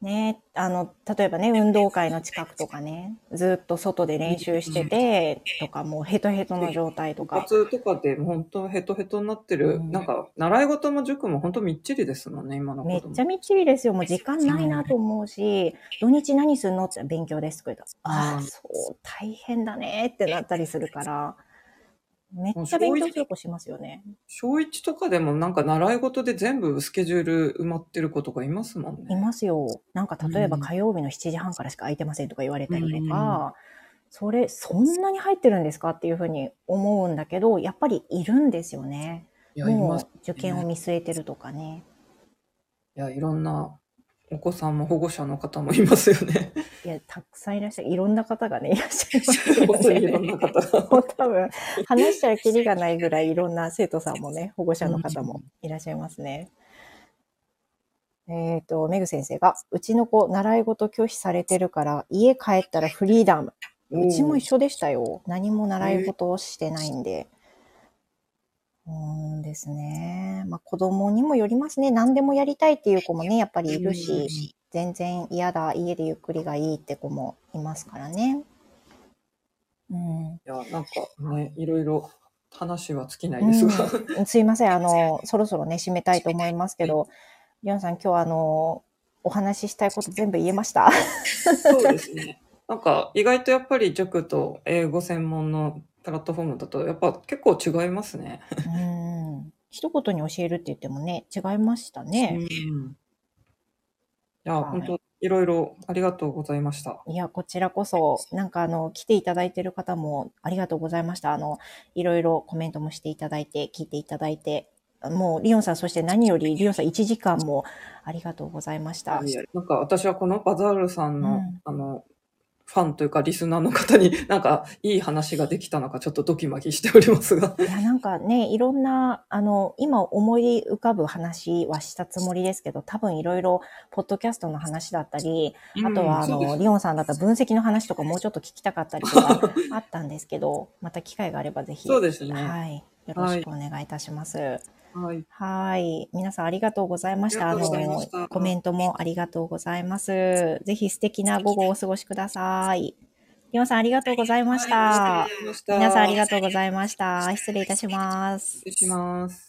ね、あの、例えばね、運動会の近くとかね、ずっと外で練習してて、とか、もうヘトヘトの状態と部か。活とかで本当ヘトヘトになってる、うん。なんか習い事も塾も本当みっちりですもんね、今のめっちゃみっちりですよ。もう時間ないなと思うし、土日何すんの？って勉強ですとか言ったらああ、そう、大変だねってなったりするから、めっちゃ勉強する子しますよね。小一とかでもなんか習い事で全部スケジュール埋まってる子とかいますもんね。いますよ。なんか例えばうん火曜日の7時半からしか空いてませんとか言われたりとうんか、それ、そんなに入ってるんですかっていうふうに思うんだけど、やっぱりいるんですよね。いや、いもう。受験を見据えてるとかね。いや、いろんなお子さんも保護者の方もいますよね。いや、たくさんいらっしゃる。いろんな方がね、いらっしゃいますよ本当にいろんね。な方が。もう多分、話したらキリがないぐらいいろんな生徒さんもね、保護者の方もいらっしゃいますね。えっ、と、メグ先生が、うちの子、習い事拒否されてるから、家帰ったらフリーダム。うちも一緒でしたよ。何も習い事をしてないんで。うーんですね。まあ子供にもよりますね。何でもやりたいっていう子もね、やっぱりいるし、全然嫌だ、家でゆっくりがいいって子もいますからね。うん。いや、なんかね、いろいろ話は尽きないですが。うん、すいません。あの、そろそろね、締めたいと思いますけど、リオンさん、今日はあの、お話ししたいこと全部言えました？そうですね。なんか意外とやっぱり塾と英語専門のプラットフォームだとやっぱ結構違いますね。うん。一言に教えるって言ってもね、違いましたね。うん。いや、はい本当いろいろありがとうございました。いや、こちらこそ、なんかあの、来ていただいてる方もありがとうございました。あの、いろいろコメントもしていただいて、聞いていただいて、もう、リオンさん、そして何より、リオンさん1時間もありがとうございました。いやなんか私はこのバザールさんの、うんあの、ファンというかリスナーの方に なんかいい話ができたのかちょっとドキマキしておりますが。いや、なんかね、いろんな、あの、今思い浮かぶ話はしたつもりですけど、多分いろいろ、ポッドキャストの話だったり、あとは、あの、リオンさんだったら分析の話とかもうちょっと聞きたかったりとかあったんですけど、また機会があればぜひ、そうですねはい。よろしくお願いいたします。はい。はい。皆さんありがとうございました。あの、コメントもありがとうございます。ぜひ素敵な午後をお過ごしください。りがとうございました。はいありがとうございました皆さんありがとうございました。失礼いたします。失礼します。